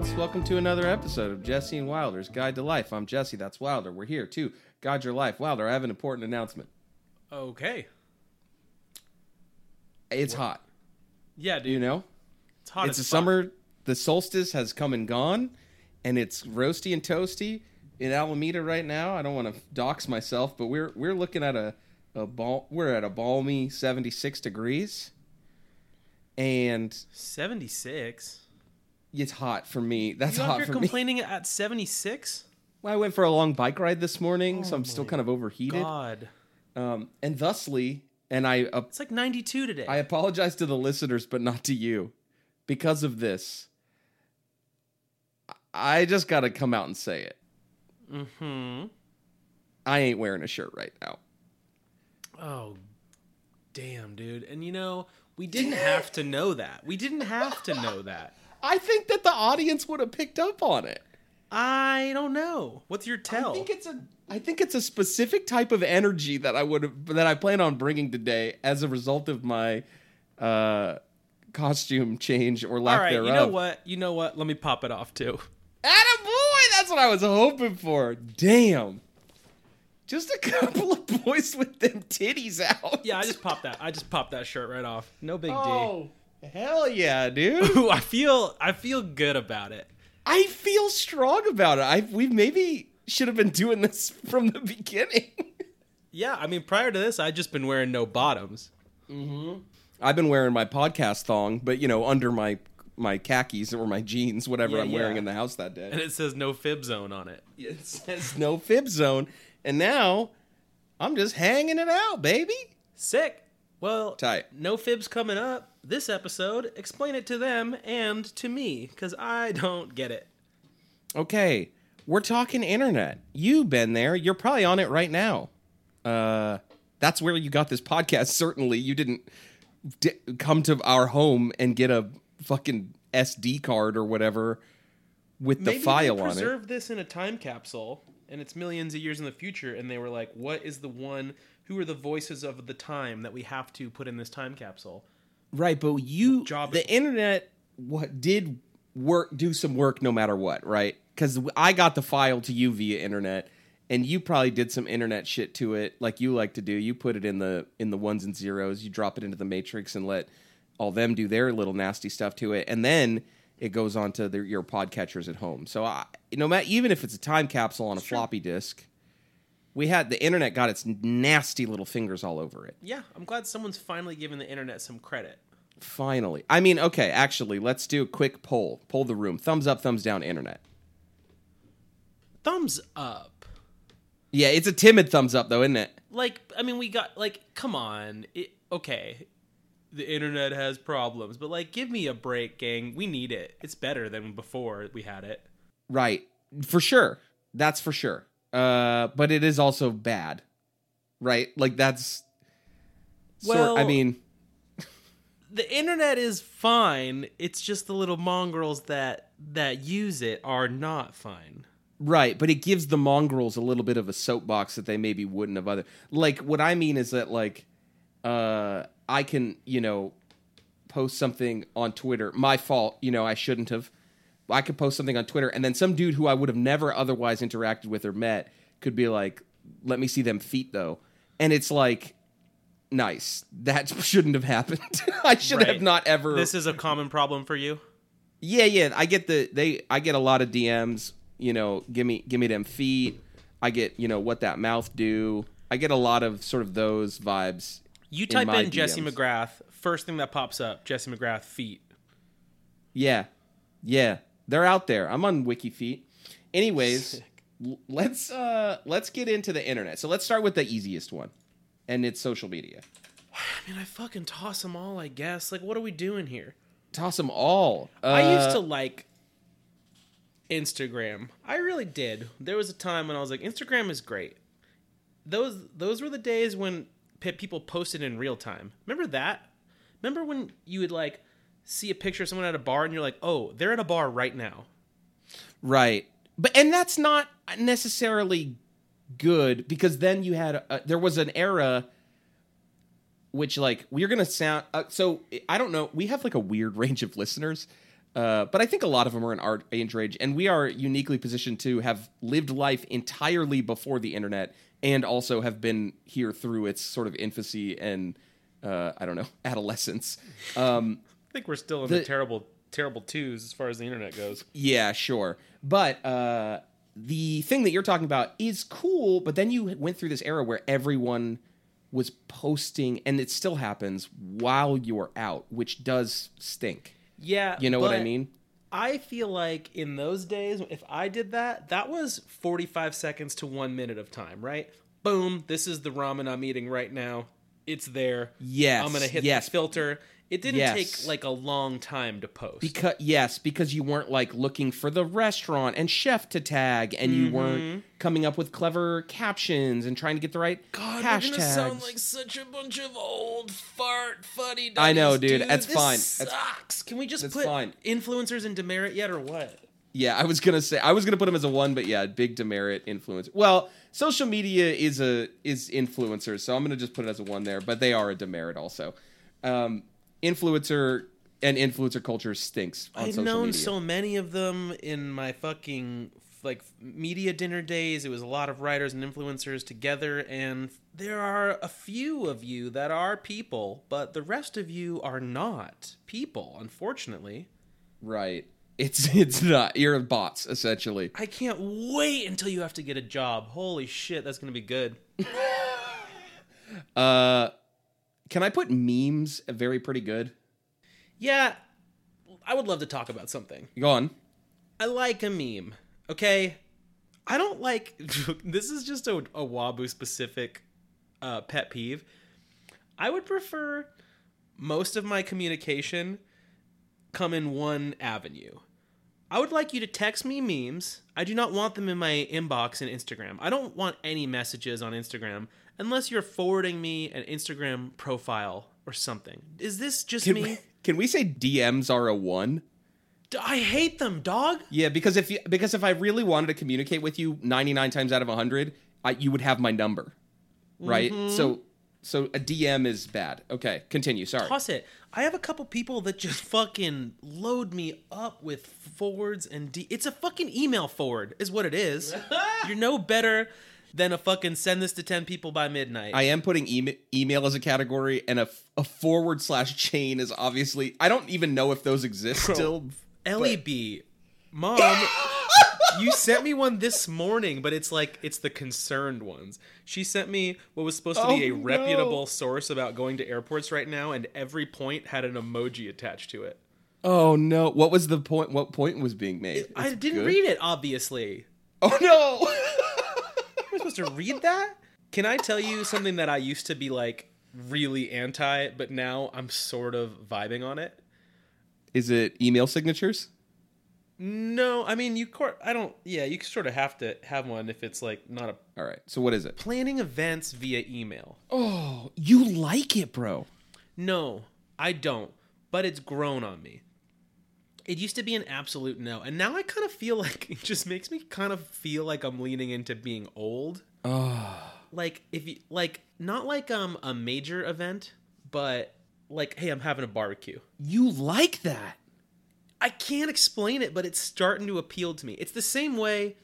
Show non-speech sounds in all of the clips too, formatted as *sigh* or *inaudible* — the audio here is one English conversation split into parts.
Welcome to another episode of Jesse and Wilder's Guide to Life. I'm Jesse, that's Wilder. We're here to guide your life. Wilder, I have an important announcement. Okay. It's hot. Yeah, dude. You know? It's hot it's as fuck. summer, the solstice has come and gone, and it's roasty and toasty in Alameda right now. I don't want to dox myself, but we're we're looking at a, a bal- we're at a balmy 76 degrees. And 76. It's hot for me. That's you hot for me. complaining at 76? Well, I went for a long bike ride this morning, so Oh I'm still kind of overheated. God. Um, and thusly, and I uh, It's like 92 today. I apologize to the listeners, but not to you, because of this. I just got to come out and say it. mm-hmm. I ain't wearing a shirt right now. Oh, damn, dude. And you know, we didn't have to know that. We didn't have to know that. I think that the audience would have picked up on it. I don't know. What's your tell? I think it's a I think it's a specific type of energy that I would have that I plan on bringing today as a result of my uh costume change or lack All right, thereof. you know what? You know what? Let me pop it off too. Adam boy, That's what I was hoping for. Damn. Just a *laughs* couple of boys with them titties out. Yeah, I just popped that. I just popped that shirt right off. No big deal. Oh, hell yeah, dude. Ooh, *laughs* I feel I feel good about it. I feel strong about it. I we maybe should have been doing this *laughs* from the beginning. Yeah, I mean, prior to this, I'd just been wearing no bottoms. Mm-hmm. I've been wearing my podcast thong, but you know, under my my khakis or my jeans, whatever Yeah, I'm wearing in the house that day. And it says no fib zone on it. *laughs* it says no fib zone. And now I'm just hanging it out, baby. Sick. Well, Tight. no fibs coming up. This episode, explain it to them and to me, because I don't get it. Okay, we're talking internet. You've been there. You're probably on it right now. Uh, that's where you got this podcast. *laughs* Certainly, you didn't d- come to our home and get a fucking SD card or whatever with the Maybe file they on it. preserved this in a time capsule, and it's millions of years in the future, and they were like, "What is the one? Who are the voices of the time that we have to put in this time capsule?" Right, but you Job- the internet what did work do some work no matter what, right? Cuz I got the file to you via internet and you probably did some internet shit to it like you like to do. You put it in the in the ones and zeros, you drop it into the matrix and let all them do their little nasty stuff to it and then it goes on to the, your podcatchers at home. So I, no matter even if it's a time capsule on a floppy disk, we had the internet got its nasty little fingers all over it. Yeah, I'm glad someone's finally giving the internet some credit. Finally. I mean, okay, actually, let's do a quick poll. Poll the room. Thumbs up, thumbs down, internet. Thumbs up. Yeah, it's a timid thumbs up, though, isn't it? Like, I mean, we got like, come on. It, okay, the internet has problems, but like, give me a break, gang. We need it. It's better than before we had it. Right. For sure. That's for sure. Uh, but it is also bad. Right? Like, that's. sort- Well- I mean, *laughs* the internet is fine. It's just the little mongrels that that use it are not fine. right. But it gives the mongrels a little bit of a soapbox that they maybe wouldn't have other. Like, what I mean is that, like, uh, I can, you know, post something on Twitter. My fault, you know, I shouldn't have. I could post something on Twitter, and then some dude who I would have never otherwise interacted with or met could be like, "Let me see them feet, though," and it's like, nice. That *laughs* shouldn't have happened. *laughs* I should have not ever. This is a common problem for you. yeah, yeah. I get the they. I get a lot of DMs. You know, give me give me them feet. I get you know what that mouth do. I get a lot of sort of those vibes. You type my in Jesse McGrath, first thing that pops up, Jesse McGrath feet. Yeah, yeah, they're out there. I'm on WikiFeet. Anyways, l- let's uh let's get into the internet. So let's start with the easiest one, and it's social media. I mean, I fucking toss them all, I guess. Like, what are we doing here? Toss them all. Uh, I used to like Instagram. I really did. There was a time when I was like, Instagram is great. Those those were the days when people posted in real time. Remember that? Remember when you would like see a picture of someone at a bar and you're like, oh, they're at a bar right now. Right. But and that's not necessarily good because then you had a, there was an era which like we're to sound uh, so I don't know, we have like a weird *laughs* range of listeners. Uh, but I think a lot of them are in our age range, and we are uniquely positioned to have lived life entirely before the internet, and also have been here through its sort of infancy and uh, I don't know *laughs* adolescence. Um, I think we're still in the, The- terrible, terrible twos as far as the internet goes. Yeah, sure. But uh, the thing that you're talking about is cool, but then you went through this era where everyone was posting, and it still happens while you're out, which does stink. Yeah, You know what I mean? I feel like in those days, if I did that, that was 45 seconds to one minute of time, right? Boom, this is the ramen I'm eating right now. It's there. Yes, I'm going to hit yes. the filter. It didn't Yes. take like a long time to post. Because yes, because you weren't like looking for the restaurant and chef to tag, and you weren't coming up with clever captions and trying to get the right God, hashtags. we're sound like such a bunch of old fart funny. I know, dummies, dude. That's fine. That's- Sucks. Can we just put fine. influencers in demerit yet, or what? Yeah, I was gonna say I was gonna put him as a one, but yeah, big demerit influencer. Well, social media is a is influencers, so I'm gonna just put it as a one there. But they are a demerit also. Um, influencer and influencer culture stinks on I've known media. so many of them in my fucking like media dinner days. It was a lot of writers and influencers together, and there are a few of you that are people, but the rest of you are not people. Unfortunately, right? It's *laughs* it's not. You're bots essentially. I can't wait until you have to get a job. Holy shit, that's gonna be good. *laughs* Uh, can I put memes very pretty good? Yeah, I would love to talk about something. Go on. I like a meme. Okay, I don't like. *laughs* this is just a, a Wabu specific uh, pet peeve. I would prefer most of my communication come in one avenue. I would like you to text me memes. I do not want them in my inbox and Instagram. I don't want any messages on Instagram unless you're forwarding me an Instagram profile or something. Is this just Can me? we, can we say DMs are a one? I hate them, dog. Yeah, because if you, because if I really wanted to communicate with you 99 times out of 100, I, you would have my number. Right? Mm-hmm. So so a DM is bad. Okay, continue. Sorry. Toss it. I have a couple people that just fucking load me up with forwards and D. It's a fucking email forward, is what it is. *laughs* You're no better than a fucking send this to 10 people by midnight. I am putting email, email as a category and a forward slash chain is obviously I don't even know if those exist still. LEB. E Mom, *laughs* you sent me one this morning, but it's like it's the concerned ones. She sent me what was supposed to be oh, a Oh, no. reputable source about going to airports right now, and every point had an emoji attached to it. Oh no. What was the point what point was being made? I didn't good? read it, obviously. Oh no. *laughs* Supposed to read that? Can I tell you something that I used to be like really anti, but now I'm sort of vibing on it? is it email signatures? No, I mean you. Cor- I don't. Yeah, you sort of have to have one if it's like not a All right. So what is it? planning events via email. Oh, you like it, bro. No, I don't. But it's grown on me. It used to be an absolute no, and now I kind of feel *laughs* like it just makes me kind of feel like I'm leaning into being old. Oh. Like if you like not like um a major event, but like hey, I'm having a barbecue. You like that. I can't explain it, but it's starting to appeal to me. It's the same way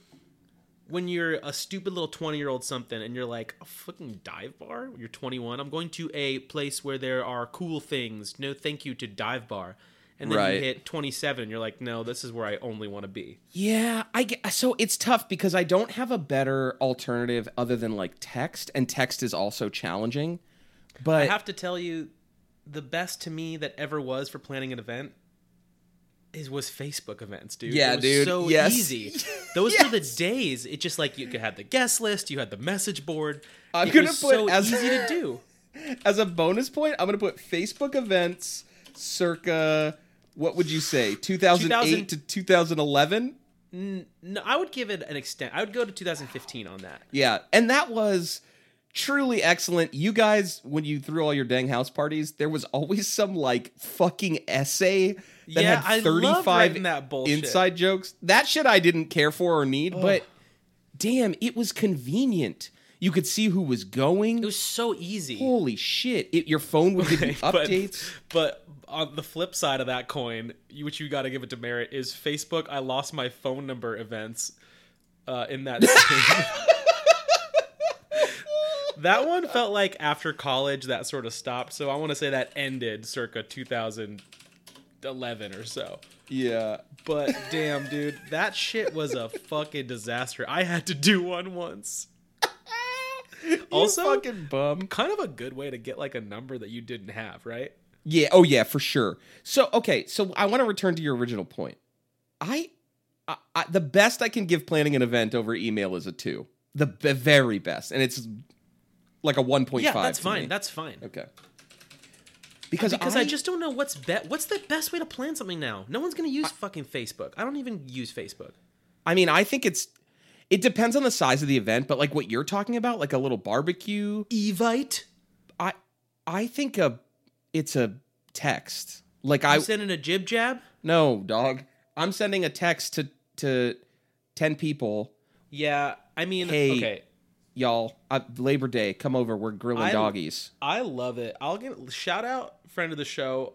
when you're a stupid little 20 year old something and you're like, a fucking dive bar? You're 21. I'm going to a place where there are cool things. No thank you to dive bar. And then Right. you hit 27 and you're like, no, this is where I only want to be. Yeah, I get, so it's tough because I don't have a better alternative other than like text, and text is also challenging. But I have to tell you, the best to me that ever was for planning an event is was Facebook events, dude. Yeah, it was dude. So Yes. easy. *laughs* Those were the days. It just like you could have the guest list, you had the message board. I'm it gonna was put so as- easy to do. *laughs* as a bonus point, I'm gonna put Facebook events circa what would you say 2008 to 2011. No, I would give it an extent. I would go to 2015 on that. Yeah, and that was truly excellent. You guys, when you threw all your dang house parties, there was always some like fucking essay that Yeah, had 35 writing that inside jokes. That shit I didn't care for or need, but damn, it was convenient You could see who was going. It was so easy. Holy shit! It, your phone would give you *laughs* But- updates. But, on the flip side of that coin, which you got to give it to merit, is Facebook. I lost my phone number events uh, in that. *laughs* that one felt like after college that sort of stopped. So I want to say that ended circa 2011 or so. yeah. But damn, dude, that shit was a fucking disaster. I had to do one once. *laughs* Also- fucking bum. Kind of a good way to get like a number that you didn't have, right? Yeah. Oh, yeah, for sure. So, okay. So, I want to return to your original point. I, I, I, the best I can give planning an event over email is a two. The b- very best, and it's like a one point Yeah, five. that's to fine. me. That's fine. okay. Because Because I, just don't know what's be- what's the best way to plan something now. No one's gonna use fucking Facebook. I don't even use Facebook. I mean, I think it's. It depends on the size of the event, but like what you're talking about, like a little barbecue, Evite. I, I think a, it's a text. Like I I'm sending a jib jab. no dog. I'm sending a text to to ten people. Yeah, I mean, Hey. okay. Y'all, uh, Labor Day, come over. We're grilling I- doggies. I love it. I'll get shout out friend of the show,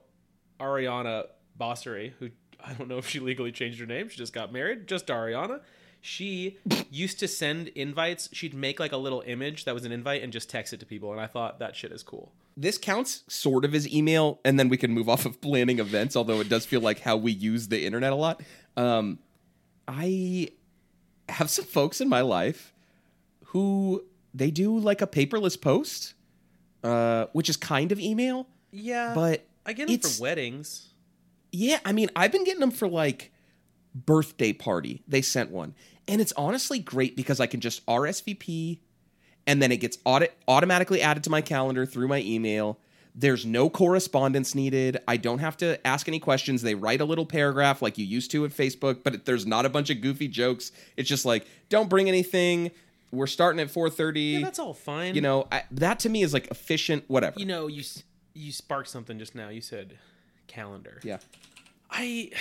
Ariana Bossery, who I don't know if she legally changed her name. She just got married. Just Ariana. She used to send invites. She'd make like a little image that was an invite and just text it to people. And I thought that shit is cool. This counts sort of as email, and then we can move off of planning events. Although it does feel like how we use the internet a lot. Um, I have some folks in my life who they do like a paperless post, uh, which is kind of email. Yeah, But I get them for weddings. Yeah, I mean, I've been getting them for like birthday party. They sent one. And it's honestly great because I can just RSVP and then it gets audit automatically added to my calendar through my email. There's no correspondence needed. I don't have to ask any questions. They write a little paragraph like you used to at Facebook, but there's not a bunch of goofy jokes. It's just like, don't bring anything. We're starting at 4:30. Yeah, that's all fine. you know, I, that to me is like efficient whatever. you know, you you sparked something just now. You said calendar. yeah. I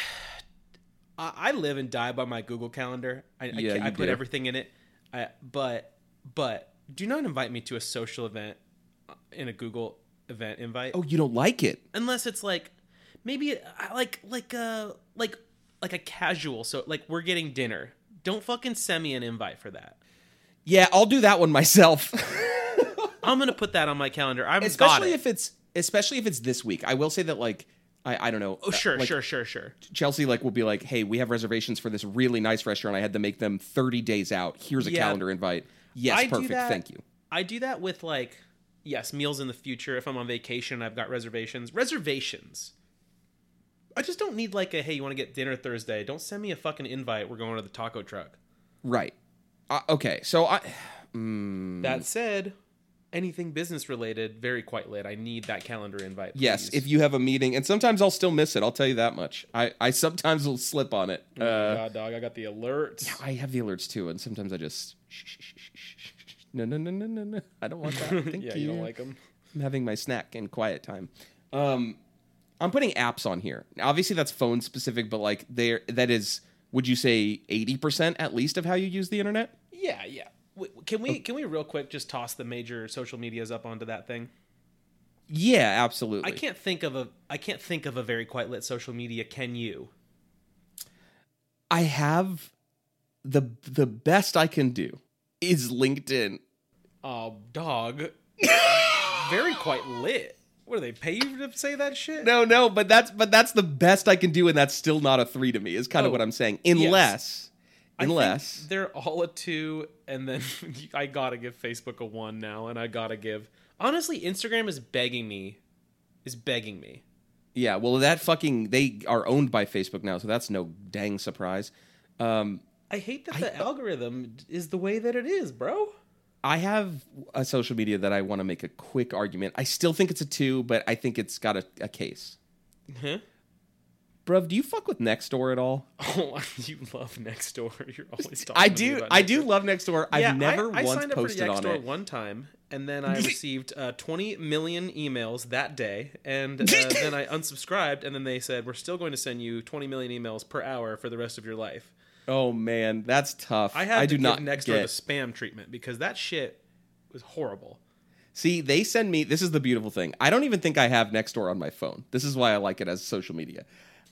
I I live and die by my Google Calendar. I, I, Yeah, I you put do. everything in it. I, but but do not invite me to a social event uh, in a Google event invite Oh, you don't like it. unless it's like maybe I like like uh like like a casual. So like we're getting dinner. Don't fucking send me an invite for that. Yeah, I'll do that one myself. *laughs* I'm gonna put that on my calendar. I've got especially if it's especially if it's this week. I will say that like I, I don't know. oh sure like, sure sure sure. Chelsea like will be like, hey, we have reservations for this really nice restaurant. I had to make them thirty days out. Here's a Yeah. calendar invite. Yes, I perfect. that- Thank you. I do that with like yes, meals in the future if I'm on vacation, I've got reservations. Reservations. I just don't need like a hey, you want to get dinner Thursday? Don't send me a fucking invite. We're going to the taco truck. Right. Uh, okay. So I. *sighs* Mm, That said, anything business related, very quite lit. I need that calendar invite. yes, if you have a meeting, and sometimes I'll still miss it. I'll tell you that much. I I sometimes will slip on it. Oh Uh, God, dog, I got the alerts. I have the alerts too, and sometimes I just. shh, shh, shh. No, no, no, no, no, no. I don't want that. *laughs* Thank yeah, you. you don't like them. I'm having my snack and quiet time. Um, I'm putting apps on here. Obviously, that's phone specific, but like there, that is. Would you say 80% at least of how you use the internet? Yeah, yeah. Can we can we real quick just toss the major social medias up onto that thing? Yeah, absolutely. I can't think of a I can't think of a very quite lit social media. Can you? I have the the best I can do is LinkedIn. Oh, dog. Very quite lit. What do they pay you to say that shit? No, no, but that's but that's the best I can do, and that's still not a three to me. Is kind of Oh, what I'm saying. Unless, unless they're all a two, and then *laughs* I gotta give Facebook a one now, and I gotta give. Honestly, Instagram is begging me, is begging me. Yeah, well, that fucking they are owned by Facebook now, so that's no dang surprise. Um, I hate that the algorithm is the way that it is, bro. I have a social media that I want to make a quick argument. I still think it's a two, but I think it's got a, a case. Huh? Bruv, do you fuck with Nextdoor at all? *laughs* Oh, you love Nextdoor. *laughs* You're always *laughs* talking. I do. I do love Nextdoor. I've Yeah, never I, I once signed up posted for on Nextdoor it. one time, and then I received uh, 20 million emails that day, and uh, then I unsubscribed, and then they said we're still going to send you 20 million emails per hour for the rest of your life. Oh man, that's tough. I had I to do give not Nextdoor get. the spam treatment because that shit was horrible. See, they send me. This is the beautiful thing. I don't even think I have Nextdoor on my phone. This is why I like it as social media.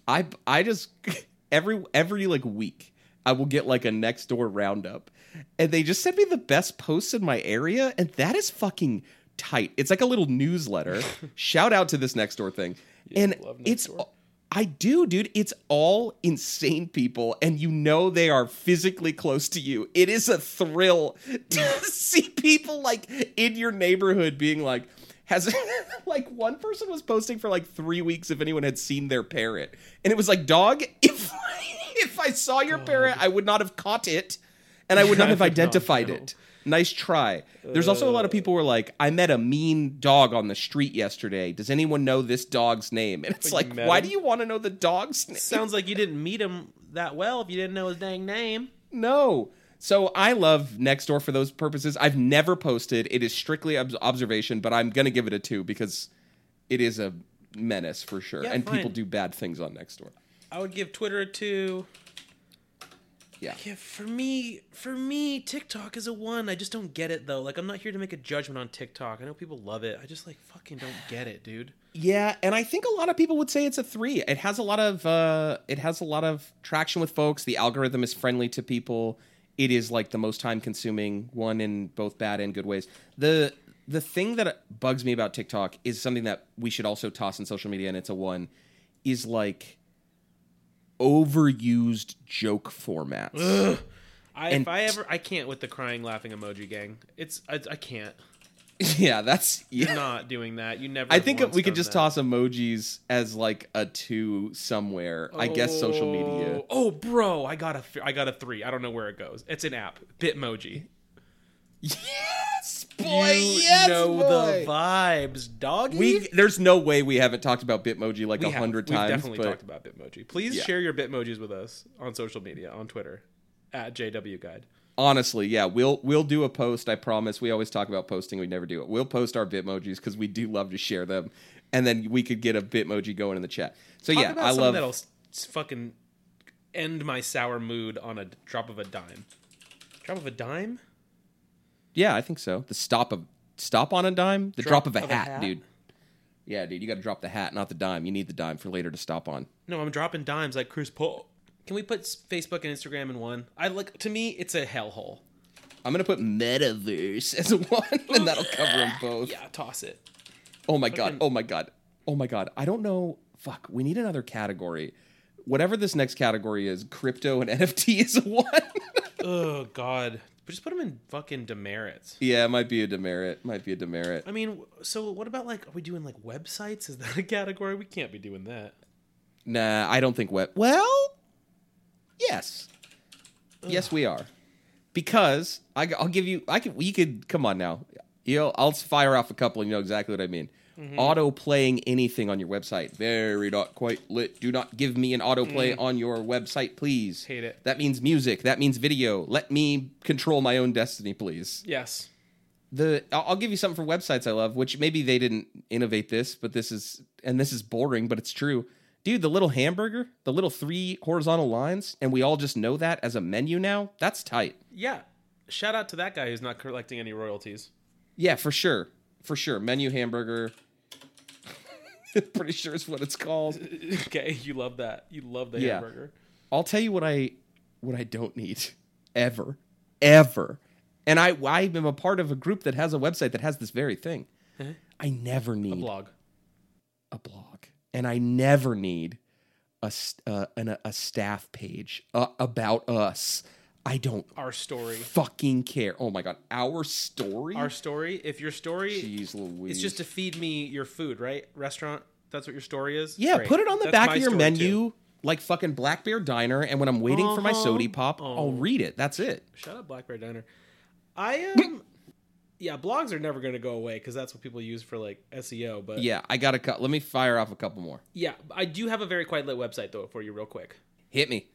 I I just *laughs* every every like week I will get like a next door roundup, and they just send me the best posts in my area, and that is fucking tight. It's like a little newsletter. *laughs* Shout out to this next door thing, and it's. Nextdoor. I do, dude. It's all insane people, and you know they are physically close to you. It is a thrill to *laughs* see people like in your neighborhood being like, has *laughs* like one person was posting for like three weeks if anyone had seen their parrot, and it was like, dog, if *laughs* if I saw your parrot, I would not have caught it, and I would not have identified it. Nice try. There's also a lot of people who are like, I met a mean dog on the street yesterday. Does anyone know this dog's name? And it's like, why him? do you want to know the dog's name? Sounds like you didn't meet him that well if you didn't know his dang name. No. So I love Nextdoor for those purposes. I've never posted. It is strictly ob- observation, but I'm gonna give it a two because it is a menace for sure, Yeah, and people do bad things on Nextdoor. I would give Twitter a two. Yeah. Yeah, for me, for me, TikTok is a one. I just don't get it though. Like, I'm not here to make a judgment on TikTok. I know people love it. I just like fucking don't get it, dude. Yeah, and I think a lot of people would say it's a three. It has a lot of uh, it has a lot of traction with folks. The algorithm is friendly to people. It is like the most time consuming one in both bad and good ways. The the thing that bugs me about TikTok is something that we should also toss in social media, and it's a one, is like overused joke formats. I, And- if I ever, I can't with the crying, laughing emoji gang. It's I, I can't. *laughs* yeah, that's You're not doing that. You never. I think we could just that. toss emojis as like a two somewhere. I guess social media. Oh, Oh, bro, I got a I got a three. I don't know where it goes. It's an app, Bitmoji. Yes, boy. you yes, know boy. the vibes, doggy. We there's no way we haven't talked about Bitmoji like a hundred We've times. definitely but talked about Bitmoji. Please Yeah. share your Bitmojis with us on social media, on Twitter, at JW Guide. Honestly, yeah, we'll we'll do a post. I promise. We always talk about posting. We never do it. We'll post our Bitmojis because we do love to share them, and then we could get a Bitmoji going in the chat. So Talk yeah, I love. that'll fucking end my sour mood on a drop of a dime. Drop of a dime? Yeah, I think so. The stop of stop on a dime. The drop, Drop of, a, of a hat, hat? dude. Yeah, dude, you got to drop the hat, not the dime. You need the dime for later to stop on. No, I'm dropping dimes like Chris Paul. Can we put Facebook and Instagram in one? I like to me, it's a hellhole. I'm gonna put metaverse as *laughs* one, and that'll cover them both. Yeah, toss it. Oh my god. Oh my god. Oh my god. I don't know. Fuck. We need another category. Whatever this next category is, crypto and *laughs* NFT is one. oh God, but just put them in fucking demerits. yeah, it might be a demerit. Might be a demerit. I mean, so what about like, are we doing like websites? Is that a category? We can't be doing that. Nah, I don't think web. Well, yes, yes, we are, because I, will give you. I could. You could come on now. You know, I'll fire off a couple, and you know exactly what I mean. Mm-hmm. Auto playing anything on your website. Very not quite lit. Do not give me an autoplay mm. on your website, please. Hate it. That means music. That means video. Let me control my own destiny, please. Yes. The I'll give you something for websites I love, which maybe they didn't innovate this, but this is and this is boring, but it's true. Dude, the little hamburger, the little three horizontal lines, and we all just know that as a menu now. That's tight. Yeah. Shout out to that guy who's not collecting any royalties. Yeah, for sure. For sure. Menu hamburger. *laughs* Pretty sure is what it's called. *laughs* okay, you love that. You love the Yeah. hamburger. I'll tell you what I what I don't need ever, ever. And I I am a part of a group that has a website that has this very thing. Huh? I never need a Blog. a blog, and I never need a uh, an, a staff page uh, about us. I don't Our story. fucking care. Oh my god, our story. Our story. If your story Jeez Louise. is just to feed me your food, right? Restaurant. That's what your story is. yeah. Great. Put it on the That's back of your menu. too. Like fucking Black Bear Diner, and when I'm waiting for my Uh-huh. sody pop, I'll Oh. read it. That's it. Shut up, Black Bear Diner. I am. *clears throat* yeah, blogs are never going to go away because that's what people use for like SEO. But Yeah, I got to cut. Let me fire off a couple more. yeah, I do have a very quiet lit website though for you, real quick. Hit me.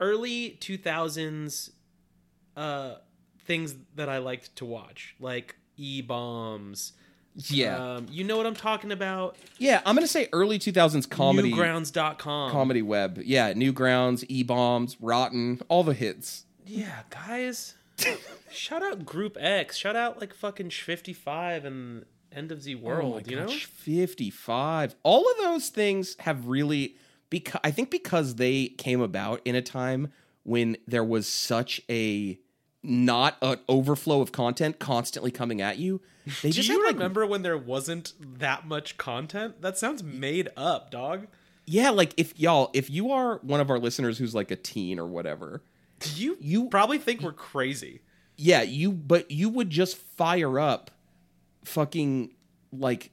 Early two thousands, uh, things that I liked to watch like e bombs. Yeah, Um, you know what I'm talking about? yeah. I'm gonna say early 2000s comedy. Newgrounds.com. comedy web. Yeah, Newgrounds, E Bombs, Rotten, all the hits. Yeah, guys. Shout out Group X. Shout out like fucking 55 and End of the oh World, you know? 55. All of those things have really because I think because they came about in a time when there was such a not an overflow of content constantly coming at you. They Do just you like remember when there wasn't that much content? That sounds made up, dog. yeah, like if y'all if you are one of our listeners who's like a teen or whatever, You You- probably think we're crazy. yeah, you but you would just fire up fucking like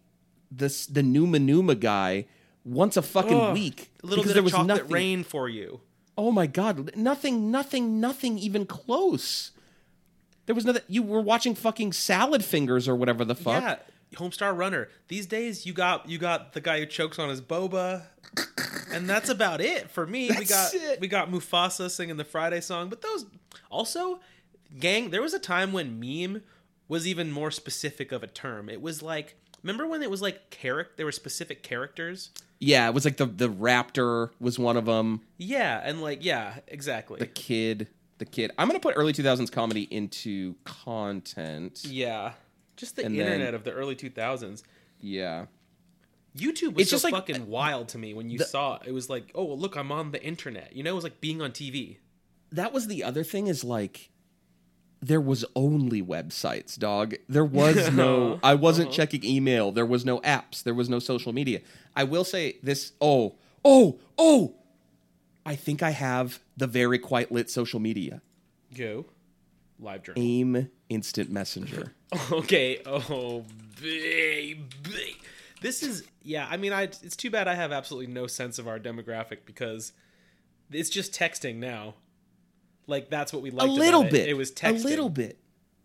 this the Numa Numa guy once a fucking week A little bit there of was chocolate nothing. rain for you. Oh my god, nothing, nothing, nothing even close. There was nothing. You were watching fucking Salad Fingers or whatever the fuck. Yeah, Homestar Runner. These days, you got you got the guy who chokes on his boba, and that's about it for me. we got it. we got Mufasa singing the Friday song, but those also, gang. There was a time when meme was even more specific of a term. It was like remember when it was like character. There were specific characters. Yeah, it was like the the raptor was one of them. Yeah, and like yeah, exactly. The kid, the kid. I'm gonna put early 2000s comedy into content. yeah, just the And then- internet of the early two thousands. Yeah, YouTube was It's so just like- fucking wild to me when you the- saw it. It was like, oh, well, look, I'm on the internet. You know, it was like being on TV. that was the other thing. Is like there was only websites, dog. There was no. *laughs* I wasn't Uh-huh. checking email. There was no apps. There was no social media. I will say this. Oh, oh, oh. I think I have the very quite lit social media. Go. Live journal. AIM Instant Messenger. *laughs* Okay. Oh, baby. This is yeah. I mean, I it's too bad I have absolutely no sense of our demographic because it's just texting now. Like that's what we like. a little bit. It. it was texting. A little bit.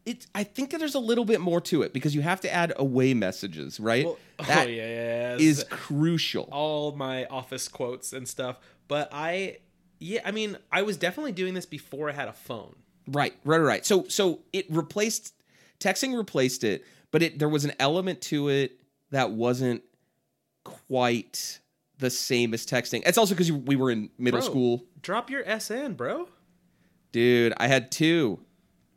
It, I think that there's a little bit more to it because you have to add away messages, right? Well, *laughs* oh, that oh yeah, is crucial. all my office quotes and stuff. But I, yeah, I mean, I was definitely doing this before I had a phone. Right, right, right. So, so it replaced texting, replaced it, but it there was an element to it that wasn't quite the same as texting. It's also because we were in middle Bro. school, Drop your SN, bro. dude. I had two.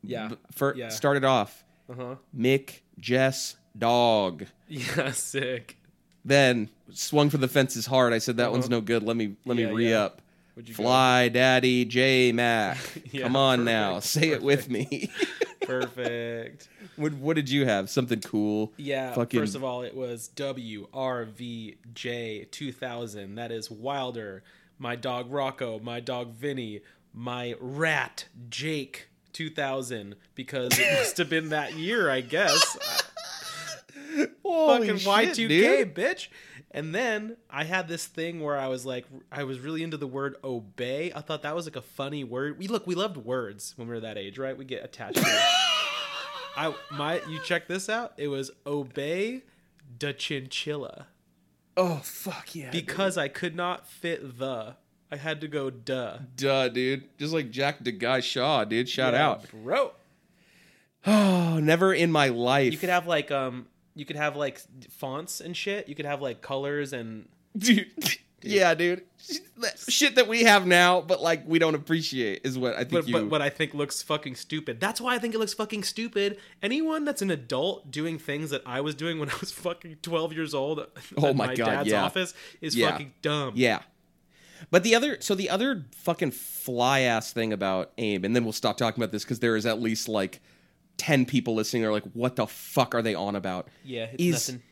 Yeah. For Yeah. started off, Uh huh. Mick, Jess, dog. *laughs* Yeah, sick. Then swung for the fences hard. I said that one's no good. Let me let Uh-huh. Yeah, me re up. Would you? Fly, Daddy, J Mac. *laughs* Yeah, Come on perfect, now, say it with me. *laughs* *laughs* Perfect. what, what did you have? Something cool? Yeah. Fucking- First of all, it was WRVJ 2000. That is Wilder, my dog Rocco, my dog Vinny, my rat Jake 2000 because it must have been that year, I guess. Holy fucking shit, Y2K, dude. bitch. And then I had this thing where I was like, I was really into the word obey. I thought that was like a funny word. We look, we loved words when we were that age, right? We get attached to it. *laughs* I my, you check this out. It was obey the chinchilla Oh fuck yeah! because I could not fit the. I had to go duh. Duh, dude. Just like Jack the Guy Shaw, dude. Shout Yeah, out. bro. Oh, *sighs* never in my life. You could have like um, you could have like fonts and shit. You could have like colors and *laughs* dude. Yeah, dude. Shit that we have now, but like we don't appreciate is what I think but, you. but what I think looks fucking stupid. That's why I think it looks fucking stupid. Anyone that's an adult doing things that I was doing when I was fucking twelve years old Oh my my God, dad's yeah. office is Yeah. fucking dumb. yeah. But the other, so the other fucking fly ass thing about AIM, and then we'll stop talking about this because there is at least like ten people listening. Are like, what the fuck are they on about? Yeah, it's Is nothing.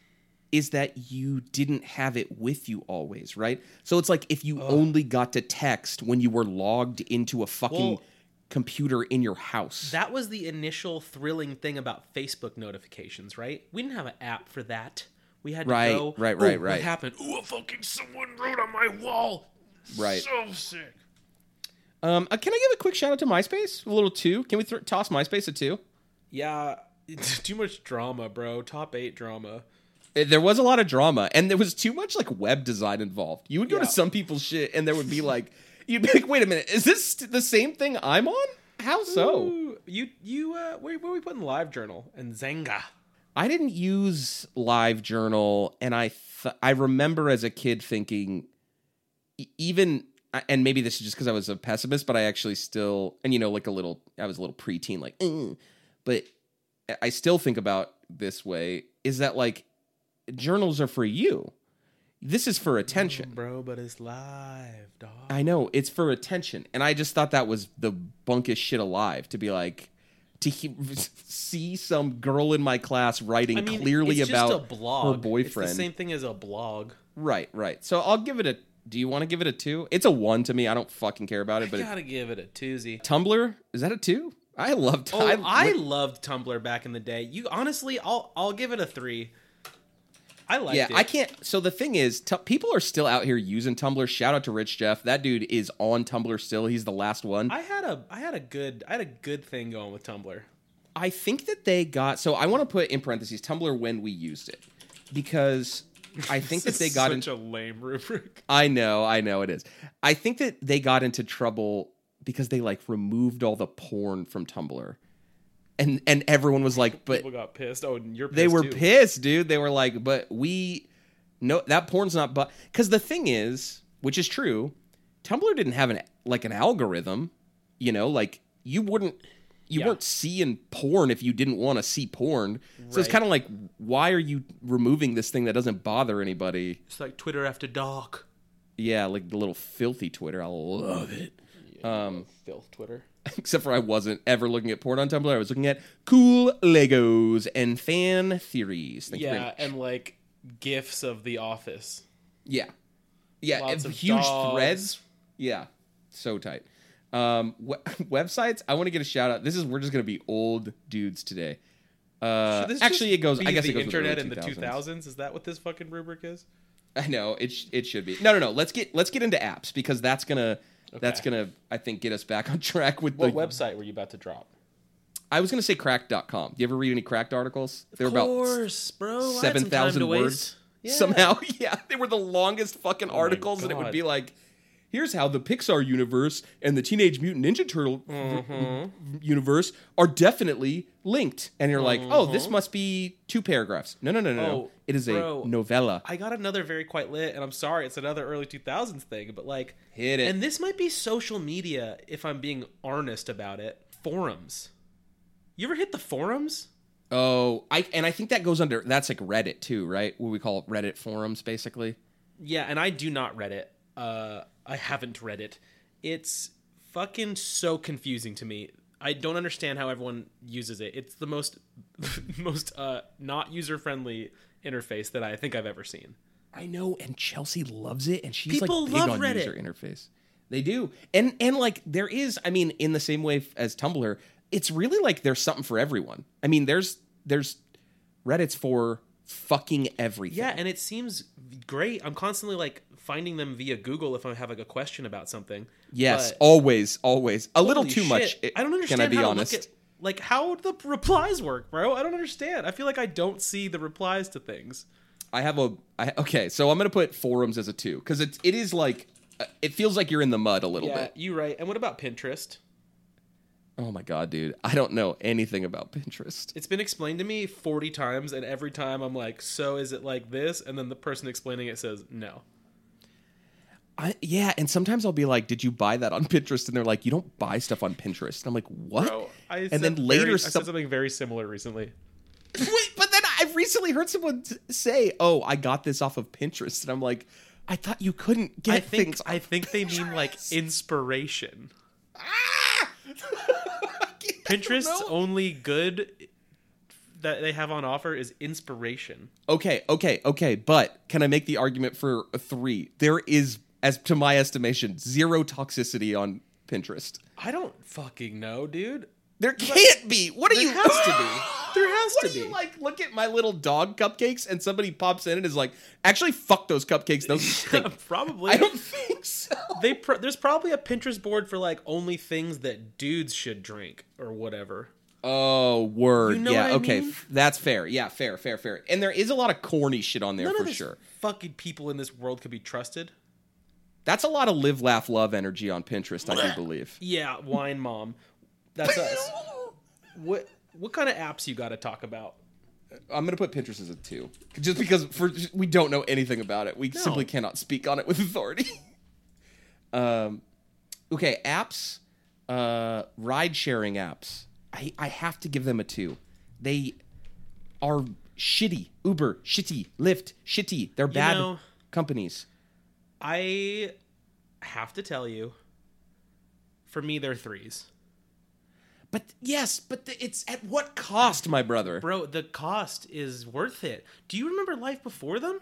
is that you didn't have it with you always, right? So it's like if you only got to text when you were logged into a fucking Well- computer in your house. That was the initial thrilling thing about Facebook notifications, right? We didn't have an app for that. We had to Right, go. right, "Oh, right, right." What happened? Ooh, a fucking someone wrote on my wall. Right. So sick. Um, uh, can I give a quick shout out to MySpace? A little two. Can we th- toss MySpace a two? Yeah, it's *laughs* too much drama, bro. Top eight drama. Uh, There was a lot of drama, and there was too much like web design involved. You would go to some people's shit, and there would be like, *laughs* you'd be like, "Wait a minute, is this the same thing I'm on? How so?" Ooh, you you uh, where where we putting Live Journal and Xanga? I didn't use Live Journal, and I th- I remember as a kid thinking, even and maybe this is just because I was a pessimist, but I actually still, and you know, like a little, I was a little preteen, like, "Mm," but I still think about this way is that like journals are for you. This is for attention. bro, but it's live, dog. I know it's for attention, and I just thought that was the bunkest shit alive to be like to he- *laughs* see some girl in my class writing I mean, clearly about a blog. her boyfriend. It's the same thing as a blog. Right, right. So I'll give it a. Do you want to give it a two? It's a one to me. I don't fucking care about it. But I it, gotta give it a twosie. Tumblr is that a two? I love. Oh, I, I, loved Tumblr back in the day. You honestly, I'll I'll give it a three. I liked it. yeah, it. I can't. So the thing is, t- people are still out here using Tumblr. Shout out to Rich Jeff. That dude is on Tumblr still. He's the last one. I had a I had a good I had a good thing going with Tumblr. I think that they got. So I want to put in parentheses Tumblr when we used it because I think that *laughs* they got such into. a lame rubric. I know, I know it is. I think that they got into trouble because they like removed all the porn from Tumblr, and and everyone was like, but People got pissed. Oh, you're pissed they were too. pissed, dude. They were like, but we no that porn's not but because the thing is, which is true, Tumblr didn't have an like an algorithm, you know, like you wouldn't you Yeah. weren't seeing porn if you didn't want to see porn. So it's kind of like why are you removing this thing that doesn't bother anybody? It's like Twitter after dark. Yeah, like the little filthy Twitter. I love it. Um, Filth Twitter. *laughs* except for I wasn't ever looking at porn on Tumblr. I was looking at cool Legos and fan theories. Thank Yeah, and like gifs of The Office. Yeah. Yeah, Lots huge dogs. threads. Yeah. So tight. Um *laughs* we- websites, I want to get a shout out. This is we're just going to be old dudes today. Uh actually it goes I guess the it goes internet in the 2000s. 2000s. Is that what this fucking rubric is? I know it sh- it should be. No, no, no. Let's get let's get into apps because that's going to that's to I think get us back *laughs* on track with What the website were you about to drop? I was to say cracked.com. Do you ever read any cracked articles? They were about course, bro. Had some seven thousand words. Yeah. Oh Somehow, *laughs* yeah, they were the longest fucking articles, and it would be like, "Here's how the Pixar universe and the Teenage Mutant Ninja Turtle Mm-hmm. universe are definitely linked." And you're like, "Oh, this must be two paragraphs." No, no, no, no, no. Oh, It is bro. a novella. I got another very quite lit, and I'm sorry, it's another early 2000s thing, but like, Hit it. and this might be social media if I'm being honest about it. Forums. You ever hit the forums? oh, I and I think that goes under that's like Reddit too, right? What we call Reddit forums, basically. Yeah, and I do not read it. Uh, I haven't read it. It's fucking so confusing to me. I don't understand how everyone uses it. It's the most *laughs* most uh, not user friendly interface that I think I've ever seen. I know, and Chelsea loves it, and she's People like big love on Reddit. user interface. They do, and and like there is, I mean, in the same way as Tumblr, it's really like there's something for everyone. I mean, there's there's Reddit's for fucking everything. Yeah, and it seems great. I'm constantly like finding them via Google if I have like a question about something. Yes, But- always, always. A little too shit, much. I don't understand. Can I be honest? At, like how the replies work, bro. I don't understand. I feel like I don't see the replies to things. I have a I, okay, so I'm gonna put forums as a two because it it is like uh, it feels like you're in the mud a little Yeah, bit. you right. And what about Pinterest? Oh my god, dude, I don't know anything about Pinterest. It's been explained to me 40 times, and every time I'm like, so is it like this? And then the person explaining it says, no. I, yeah, and sometimes I'll be like, "Did you buy that on *laughs* Pinterest?" And they're like, "You don't buy stuff on Pinterest." And I'm like, "What?" Bro, I and then very- later, I some, said something very similar recently. wait, but then I've recently heard someone say, "Oh, I got this off of Pinterest," and I'm like, "I thought you couldn't get I think things." I think they mean like inspiration. Ah! *laughs* Pinterest's only good that they have on offer is inspiration. okay, okay, okay, but can I make the argument for three? There is, as to my estimation, zero toxicity on Pinterest. I don't fucking know, dude. There can't be. What are There you? has to be. *gasps* There has What to do you be. like? Look at my little dog cupcakes, and somebody pops in and is like, "Actually, fuck those cupcakes. Those *laughs* stink." Probably. I don't think so. they pr- there's probably a Pinterest board for like only things that dudes should drink or whatever. Oh, word. You know yeah, okay. mean? That's fair. Yeah, fair, fair, fair. And there is a lot of corny shit on there None for sure. fucking people in this world could be trusted. That's a lot of live, laugh, love energy on Pinterest, I do believe. Yeah, wine mom. That's us. what what kind of apps you got to talk about? I'm gonna put Pinterest as a two, just because for we don't know anything about it. We simply cannot speak on it with authority. *laughs* Um, okay, apps, uh, ride sharing apps. I, I have to give them a two. They are shitty. Uber, shitty. Lyft, shitty. They're bad know- companies. I have to tell you, for me, they're threes. But yes, but the, it's at what cost, my brother? Bro, the cost is worth it. Do you remember life before them?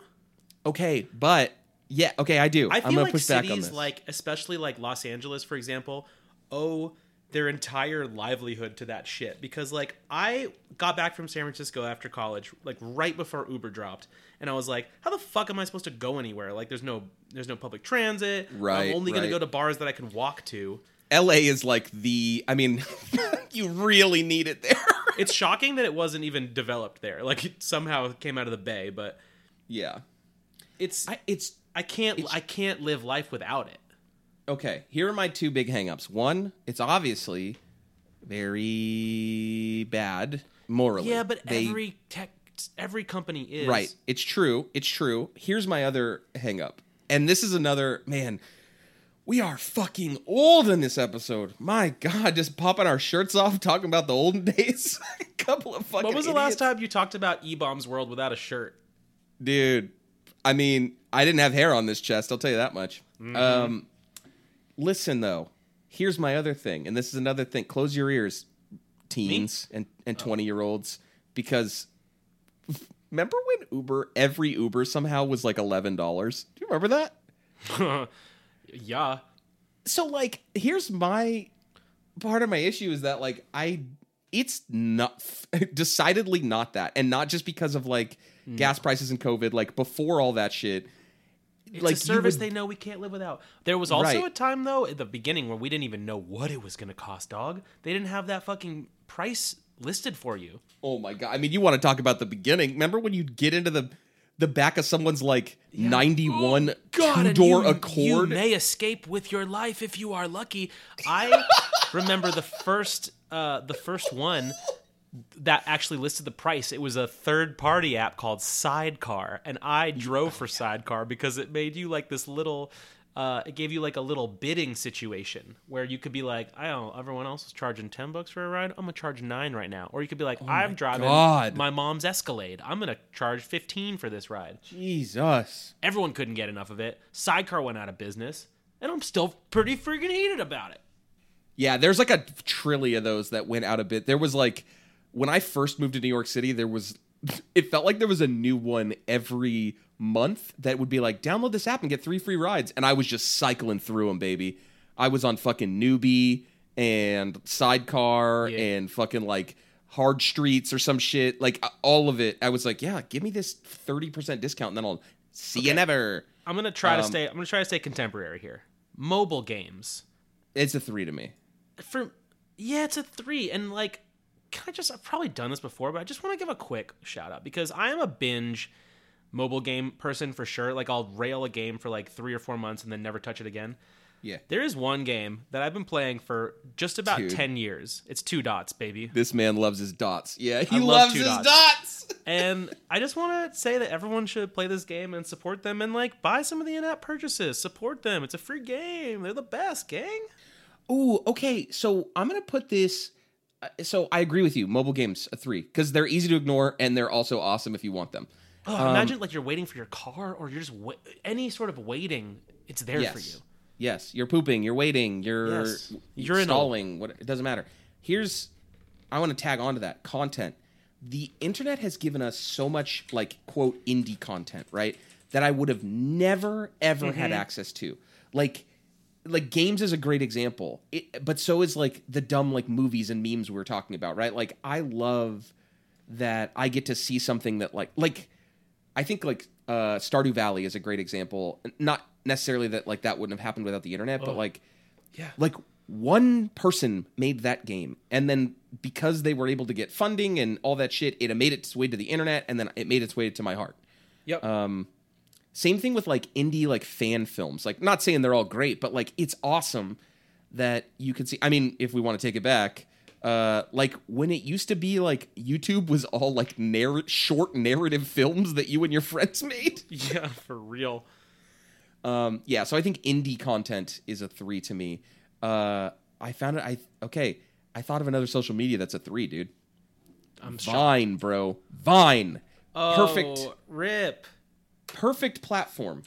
Okay, but yeah, okay, I do. I am feel gonna like push back on cities this. like especially like Los Angeles, for example, owe their entire livelihood to that shit. Because like I got back from San Francisco after college, like right before Uber dropped, and I was like, how the fuck am I supposed to go anywhere? Like there's no there's no public transit. Right, I'm only gonna go to bars that I can walk to. LA is like the. I mean, *laughs* you really need it there. It's shocking that it wasn't even developed there. Like it somehow came out of the bay, but yeah, it's I, I, can't I can't live life without it. okay. Here are my two big hangups. One, it's obviously very bad morally. Yeah, but They- every tech every company is Right. It's true. It's true. Here's my other hang up. And this is another man. We are fucking old in this episode. My God, just popping our shirts off, talking about the olden *laughs* days. A couple of fucking. When was the idiots. last time you talked about E Bomb's World without a shirt? dude? I mean, I didn't have hair on this chest. I'll tell you that much. Mm-hmm. Um, listen though, here's my other thing, and this is another thing. Close your ears, teens and and Oh. twenty year olds, because remember when Uber every Uber somehow was like eleven dollars? Do you remember that? *laughs* yeah. so like here's my part of my issue is that like i it's not *laughs* decidedly not that and not just because of like hmm. gas prices and covid like before all that shit It's like a service would, they know we can't live without. There was also Right. a time though at the beginning where we didn't even know what it was going to cost, dog. They didn't have that fucking price listed for you. oh my god i mean you want to talk about the beginning remember when you'd get into the the back of someone's like 91 and two-door you, accord You may escape with your life if you are lucky. I *laughs* remember the first uh, the first one that actually listed the price. It was a third party app called Sidecar, and I drove for Sidecar because it made you like this little. Uh, it gave you like a little bidding situation where you could be like, I don't know, everyone else is charging ten bucks for a ride. I'm gonna charge nine right now, or you could be like, I'm driving Oh God. my mom's Escalade. I'm gonna charge fifteen for this ride. jesus Everyone couldn't get enough of it. Sidecar went out of business, and I'm still pretty freaking heated about it. Yeah, there's like a trillion of those that went out a bit. There was like when I first moved to New York City, there was *laughs* it felt like there was a new one every month that would be like download this app and get three free rides, and I was just cycling through them, baby. I was on fucking Newbie and Sidecar Yeah. and fucking like Hard Streets or some shit, like all of it. I was like, yeah, give me this thirty percent discount, and then I'll see you never. I'm gonna try to Um, stay. I'm gonna try to stay contemporary here. Mobile games It's a three to me. for yeah, it's a three, and like, can I just? I've probably done this before, but I just want to give a quick shout out because I am a binge mobile game person for sure. Like, I'll rail a game for like three or four months and then never touch it again. Yeah. There is one game that I've been playing for just about Dude. ten years. It's Two Dots, baby. This man loves his dots. Yeah, he I loves two his dots. dots. *laughs* and I just want to say that everyone should play this game and support them and like buy some of the in-app purchases. Support them. It's a free game. They're the best, gang. Ooh, okay. So I'm gonna put this. uh, So I agree with you. Mobile games a three because they're easy to ignore and they're also awesome if you want them. Oh, Um, imagine like you're waiting for your car or you're just wa- any sort of waiting. It's there yes. for you. Yes, you're pooping. You're waiting. You're Yes. you're stalling. What it doesn't matter. Here's I want to tag onto that content. The internet has given us so much like quote indie content, right? That I would have never ever had Mm-hmm. access to. Like like games is a great example. It, but so is like the dumb like movies and memes we were talking about, right? Like I love that I get to see something that like like I think like uh Stardew Valley is a great example. Not necessarily that like that wouldn't have happened without the internet, but like Yeah. like one person made that game and then because they were able to get funding and all that shit, it made its way to the internet and then it made its way to my heart. Yep. Um, Same thing with like indie like fan films. Like not saying they're all great, but like it's awesome that you can see. I mean, if we want to take it back, uh, like when it used to be like YouTube was all like narr- short narrative films that you and your *laughs* friends made. yeah, for real. Um, yeah, so I think indie content is a three to me. Uh, I found it. I okay. I thought of another social media that's a three, dude. I'm shocked. Vine, bro. Vine. Oh, Perfect. Rip. perfect platform.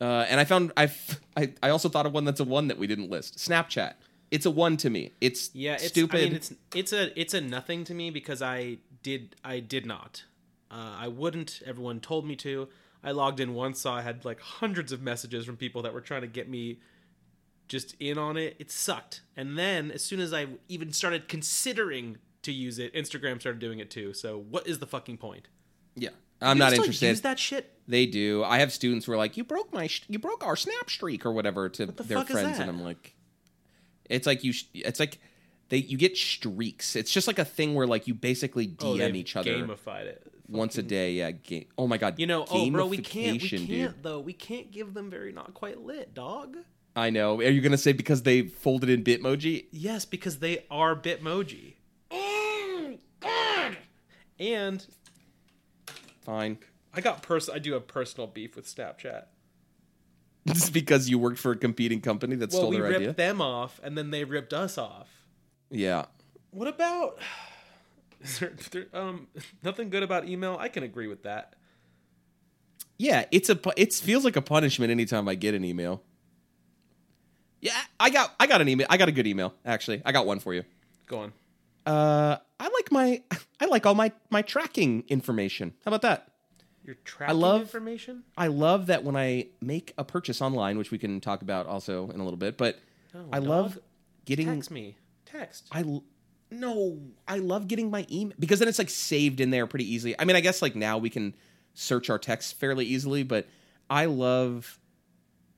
Uh, and I found I, *laughs* I I also thought of one that's a one that we didn't list. Snapchat. It's a one to me. It's Yeah, it's stupid. I mean, it's it's a it's a nothing to me because I did I did not. Uh, I wouldn't. Everyone told me to. I logged in once, saw I had like hundreds of messages from people that were trying to get me just in on it. It sucked. And then as soon as I even started considering to use it, Instagram started doing it too. So what is the fucking point? yeah, I'm not still interested. Use that shit. They do. I have students who are like, "You broke my, sh- you broke our snap streak or whatever" to the their friends, and I'm like, "It's like you. Sh- it's like they you get streaks. It's just like a thing where like you basically DM Oh, each other Gamified it. once a day. Yeah. Game. Oh my god. You know, oh bro, we can't, we can't dude. though. We can't give them very not quite lit, dog. I know. Are you gonna say because they folded in Bitmoji? Yes, because they are Bitmoji. Oh, and Fine. I got pers- I do have personal beef with Snapchat. *laughs* Just because you worked for a competing company that Well, stole we their ripped idea. them off, and then they ripped us off. Yeah. What about? *sighs* Is there, there- um, *laughs* nothing good about email. I can agree with that. Yeah, it's a it feels like a punishment anytime I get an email. Yeah, I got I got an email. I got a good email actually. I got one for you. Go on. Uh, I like my *laughs* I like all my my tracking information. How about that? Your tracking love- information. I love that when I make a purchase online, which we can talk about also in a little bit, but Oh, I dog. love getting Text me. Text. I no, I love getting my email because then it's like saved in there pretty easily. I mean, I guess like now we can search our texts fairly easily, but I love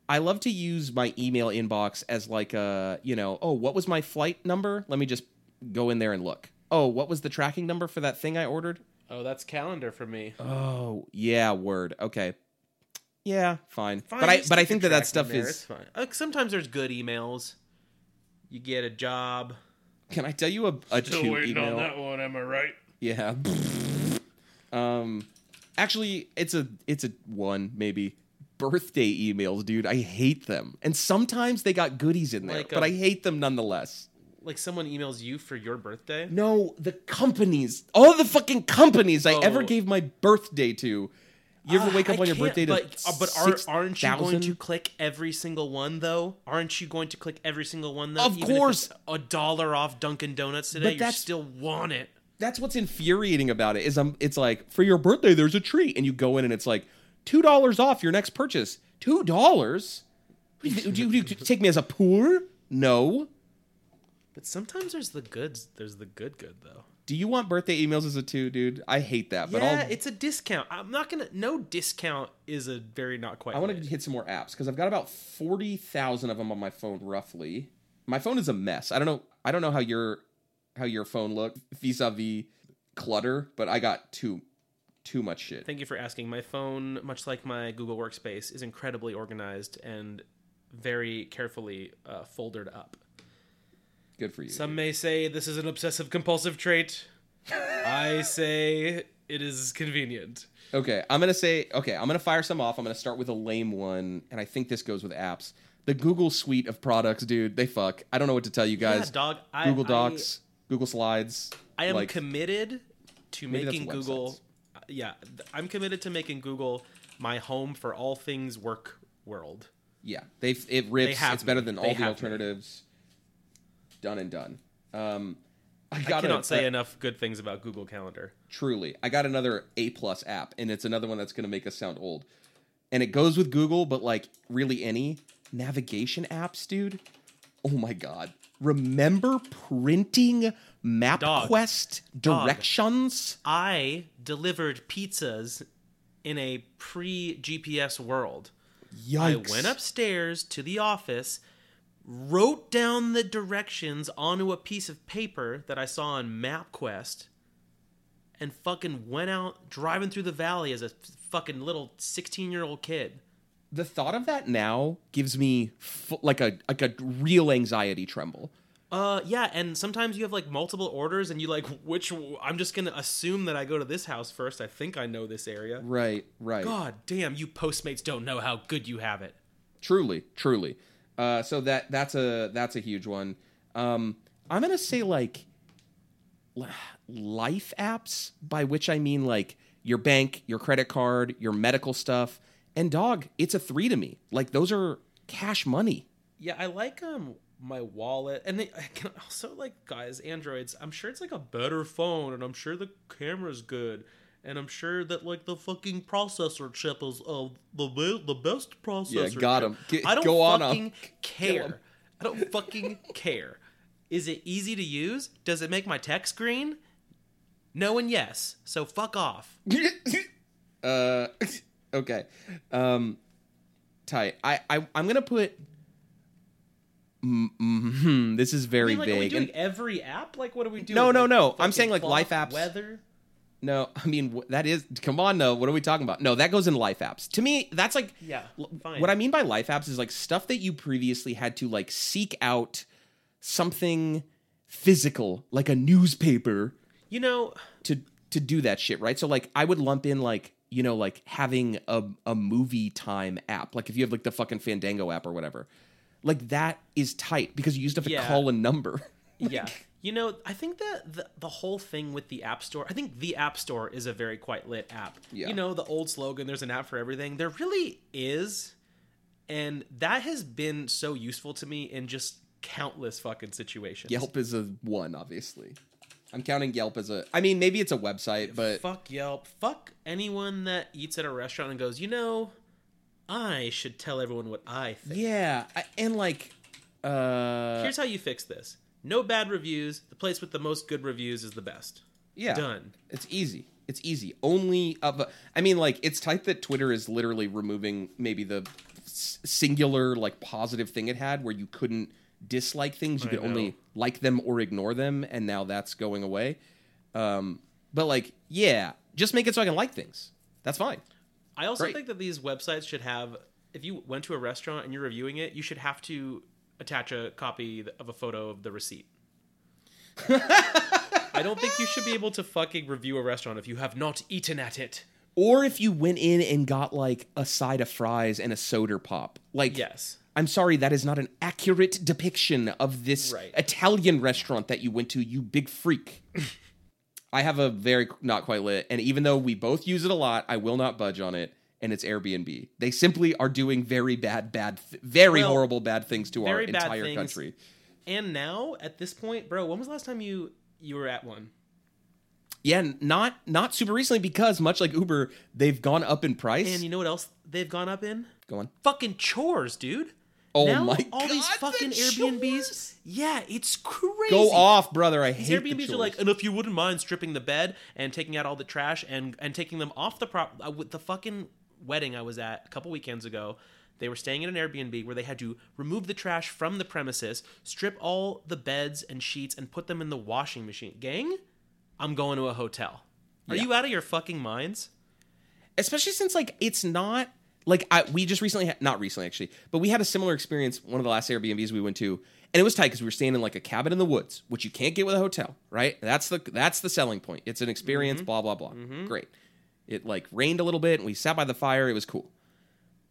I love to use my email inbox as like a, you know, oh, what was my flight number? Let me just go in there and look. Oh, what was the tracking number for that thing I ordered? Oh, that's calendar for me. Oh, yeah, word. Okay. Yeah, fine. Fine, but I but I think that that stuff there, is it's fine. Like, sometimes there's good emails. You get a job. Can I tell you a, a two email? On that one. Am I right? Yeah. *laughs* um actually it's a it's a one maybe. Birthday emails, dude. I hate them. And sometimes they got goodies in there, Like but I hate them nonetheless. Like someone emails you for your birthday. No, the companies. All the fucking companies I ever Oh. gave my birthday to. You ever Ah, wake up I on your birthday to but, uh, but are, six aren't you going to click every single one though? Aren't you going to click every single one though? Of Even course. a dollar off Dunkin' Donuts today. But you still want it. that's what's infuriating about it is I'm it's like for your birthday there's a treat and you go in and it's like two dollars off your next purchase. Two dollars? Do you, do you take me as a poor? No. But sometimes there's the goods. There's the good good though. Do you want birthday emails as a two, dude? I hate that, but yeah, I'll it's a discount. I'm not gonna. No discount is a very not quite. I want to hit some more apps because I've got about forty thousand of them on my phone, roughly. My phone is a mess. I don't know. I don't know how your how your phone look vis-a-vis clutter, but I got too too much shit. Thank you for asking. My phone, much like my Google Workspace, is incredibly organized and very carefully uh, folded up. Good for you. Some may say this is an obsessive compulsive trait. I say it is convenient. Okay, I'm gonna say okay. I'm gonna fire some off. I'm gonna start with a lame one, and I think this goes with apps. The Google suite of products, dude. They fuck. I don't know what to tell you guys. yeah, dog. I, Google I- Docs, Google Slides. I, am like, committed to making Google. Yeah, th- I'm committed to making Google my home for all things work world. Yeah, they it rips. have it's better me. than They all the alternatives. me. Done and done. Um, I I cannot a- say a- enough good things about Google Calendar. truly. I got another A plus app, and it's another one that's going to make us sound old. And it goes with Google, but like really any navigation apps, dude. Oh my god! Remember printing MapQuest Dog. directions? I delivered pizzas in a pre GPS world. Yikes! I went upstairs to the office, wrote down the directions onto a piece of paper that I saw on MapQuest, and fucking went out driving through the valley as a fucking little 16 year old kid. the thought of that now gives me f- like a like a real anxiety tremble Uh, yeah, and sometimes you have like multiple orders, and you like which I'm just gonna assume that I go to this house first. I think I know this area. Right, right. God damn, you Postmates don't know how good you have it. Truly, truly. Uh, so that that's a that's a huge one. Um, I'm gonna say like life apps, by which I mean like your bank, your credit card, your medical stuff, and dog. It's a three to me. Like those are cash money. Yeah, I like um my wallet, and they, I can also like guys androids. I'm sure it's like a better phone, and I'm sure the camera's good, and I'm sure that like the fucking processor chip is uh the the best processor. Yeah, got chip. 'em. Get- I don't go on 'em. fucking *laughs* care. I don't fucking *laughs* care. Is it easy to use? Does it make my text green? No and yes. So fuck off. *laughs* uh, okay. Um, tight. I, I I'm gonna put. Mm, mm, this is I very mean, like, are we vague. doing and- every app? Like, what are we doing? No, no, Like, no. I'm saying, like, life apps. weather. No, *laughs* I mean that is. Come on, no. What are we talking about? No, that goes in life apps. To me, that's like. Yeah, fine. What I mean by life apps is like stuff that you previously had to like seek out something physical, like a newspaper, You know, to to do that shit, right? So like I would lump in like you know like having a a movie time app, like if you have like the fucking Fandango app or whatever, like that is tight because you used to have to Yeah. call a number. *laughs* yeah. You know, I think that the, the whole thing with the App Store, I think the App Store is a very quite lit app. Yeah. You know, the old slogan, there's an app for everything. There really is. And that has been so useful to me in just countless fucking situations. Yelp is a one, obviously. I'm counting Yelp as a. I mean, maybe it's a website, but Fuck Yelp. Fuck anyone that eats at a restaurant and goes, you know, I should tell everyone what I think. yeah, I, and like, uh, Here's how you fix this. No bad reviews. The place with the most good reviews is the best. yeah, Done. It's easy. It's easy. Only of. a- I mean, like, it's tight that Twitter is literally removing maybe the s- singular like positive thing it had, where you couldn't dislike things. You I could only like them or ignore them, and now that's going away. Um, but like, yeah, just make it so I can like things. That's fine. I also Great. think that these websites should have, if you went to a restaurant and you're reviewing it, you should have to attach a copy of a photo of the receipt. *laughs* I don't think you should be able to fucking review a restaurant if you have not eaten at it. Or if you went in and got like a side of fries and a soda pop, like Yes. I'm sorry, that is not an accurate depiction of this Right. Italian restaurant that you went to, you big freak. *laughs* I have a very not quite lit, and even though we both use it a lot, I will not budge on it. And it's Airbnb. They simply are doing very bad, bad, th- very Well, horrible, bad things to our entire things. country. And now, at this point, bro, when was the last time you you were at one? Yeah, not not super recently because much like Uber, they've gone up in price. And you know what else they've gone up in? Go on. Fucking chores, dude. Oh now, my all these God, fucking the Airbnbs. chores. Yeah, it's crazy. Go off, brother. I These hate the Airbnbs are like, and if you wouldn't mind stripping the bed and taking out all the trash and and taking them off the prop uh, with the fucking wedding I was at a couple weekends ago. They were staying in an Airbnb where they had to remove the trash from the premises, strip all the beds and sheets, and put them in the washing machine. Gang, I'm going to a hotel. Are Yeah. you out of your fucking minds? especially since like it's not like I, we just recently had, not recently actually but we had a similar experience one of the last airbnbs we went to and it was tight because we were staying in like a cabin in the woods which you can't get with a hotel right that's the that's the selling point it's an experience mm-hmm. blah blah blah mm-hmm. great it like rained a little bit and we sat by the fire it was cool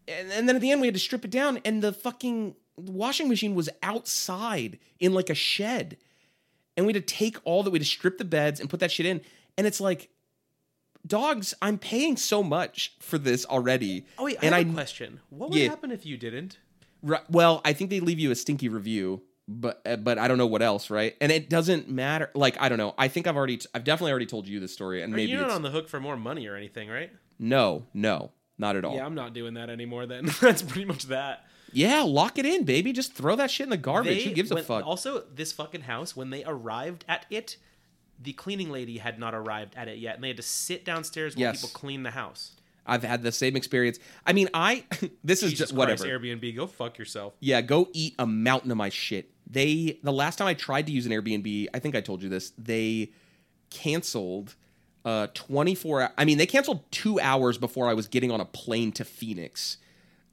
and, and then at the end we had to strip it down and the fucking washing machine was outside in like a shed and we had to take all that we had to strip the beds and put that shit in and it's like dogs i'm paying so much for this already Oh wait, I and have a I- question. What would Yeah. happen if you didn't? Ri- well i think they leave you a stinky review but uh, but i don't know what else right and it doesn't matter like i don't know i think i've already t- i've definitely already told you this story and maybe You're not it's on the hook for more money or anything, right? no no not at all Yeah, I'm not doing that anymore. Then *laughs* that's pretty much that. yeah lock it in baby just throw that shit in the garbage who gives a when- fuck Also, this fucking house, when they arrived at it, the cleaning lady had not arrived at it yet, and they had to sit downstairs while Yes. people clean the house. i've had the same experience i mean i *laughs* this is Jesus just whatever Christ, Airbnb, go fuck yourself. Yeah, go eat a mountain of my shit. They the last time I tried to use an Airbnb, I think I told you this. They canceled uh 24 I mean, they canceled 2 hours before I was getting on a plane to Phoenix.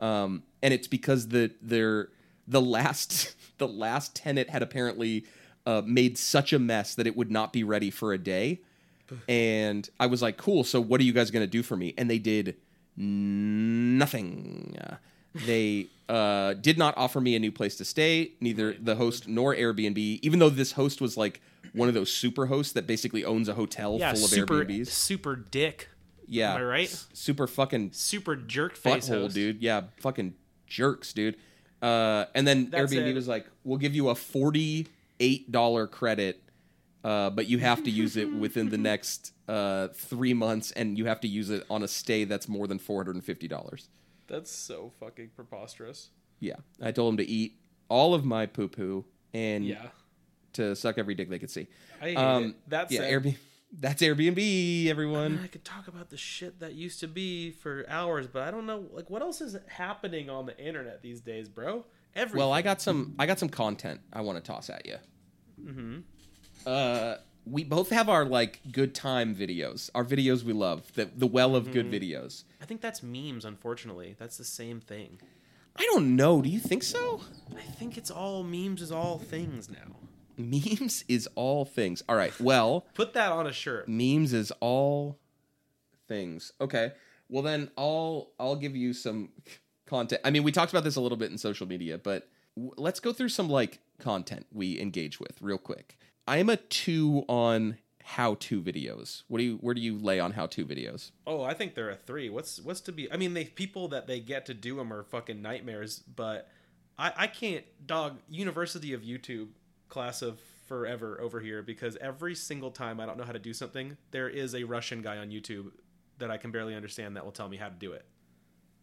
Um and it's because the their the last *laughs* the last tenant had apparently uh, made such a mess that it would not be ready for a day. And I was like, "Cool. So what are you guys going to do for me?" And they did nothing. They uh, did not offer me a new place to stay. Neither the host nor Airbnb. Even though this host was like one of those super hosts that basically owns a hotel Yeah, full of super Airbnbs. super dick, Yeah, Am I right? S- Super fucking super jerk face butthole, host. dude. Yeah, fucking jerks, dude. Uh, and then That Airbnb said- was like, "We'll give you a forty-eight dollar credit, uh, but you have to use it within the *laughs* next uh, three months, and you have to use it on a stay that's more than four hundred and fifty dollars." That's so fucking preposterous. Yeah, I told him to eat all of my poo poo and Yeah, to suck every dick they could see. I hate Um, it. That's yeah, Airbnb. That's Airbnb, everyone. I could talk about the shit that used to be for hours, but I don't know. Like, what else is happening on the internet these days, bro? Every Well, I got some. I got some content I want to toss at you. Mm-hmm. Uh, we both have our like good time videos, our videos we love, the the well of good mm-hmm. videos. I think that's memes. Unfortunately, that's the same thing. I don't know. Do you think so? I think it's all memes is all things now. Memes is all things. All right. Well, *laughs* Put that on a shirt. memes is all things. Okay. Well, then I'll I'll give you some content. I mean, we talked about this a little bit in social media, but w- let's go through some like content we engage with real quick. I am a two on how to videos. What do you where do you lay on how to videos? Oh, I think they're a three. What's what's to be? I mean, they people that they get to do them are fucking nightmares. But I I can't dog University of YouTube class of forever over here because every single time I don't know how to do something, there is a Russian guy on YouTube that I can barely understand that will tell me how to do it.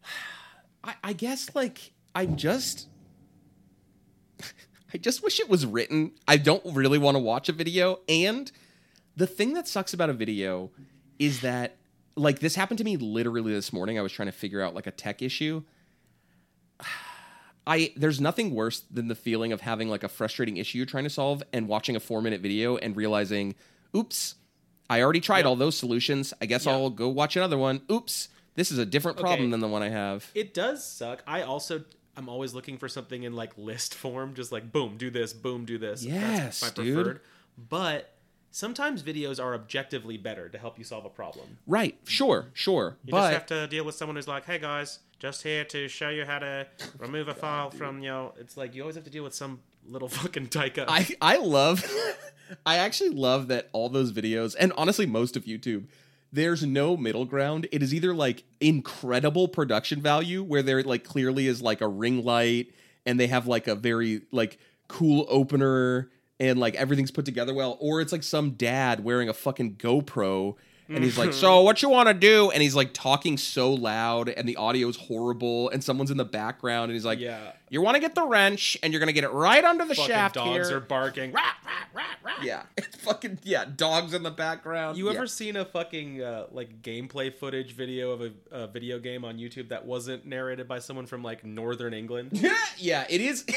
*sighs* I, I guess like I'm just I just wish it was written. I don't really want to watch a video. And the thing that sucks about a video is that like this happened to me literally this morning. I was trying to figure out like a tech issue. *sighs* I there's nothing worse than the feeling of having like a frustrating issue you're trying to solve and watching a four minute video and realizing, oops, I already tried Yep. all those solutions. I guess Yeah. I'll go watch another one. Oops, this is a different problem Okay. than the one I have. It does suck. I also I'm always looking for something in like list form, just like boom, do this, boom, do this. Yes, That's my dude. preferred. But sometimes videos are objectively better to help you solve a problem. Right, sure, sure. You but just have to deal with someone who's like, "Hey guys, just here to show you how to remove a *laughs* file from your." It's like you always have to deal with some little *laughs* fucking taika. I I love *laughs* I actually love that all those videos and honestly most of YouTube there's no middle ground. It is either like incredible production value where there like clearly is like a ring light and they have like a very like cool opener and like everything's put together well or it's like some dad wearing a fucking GoPro and he's like, "So, what you want to do?" And he's like talking so loud, and the audio is horrible, and someone's in the background, and he's like, yeah, "You want to get the wrench, and you're gonna get it right under the fucking shaft dogs here." are barking. Rah, rah, rah, rah. Yeah, *laughs* it's fucking yeah. Dogs in the background. You Yeah. ever seen a fucking uh, like gameplay footage video of a, a video game on YouTube that wasn't narrated by someone from like Northern England? *laughs* yeah, it is. *laughs*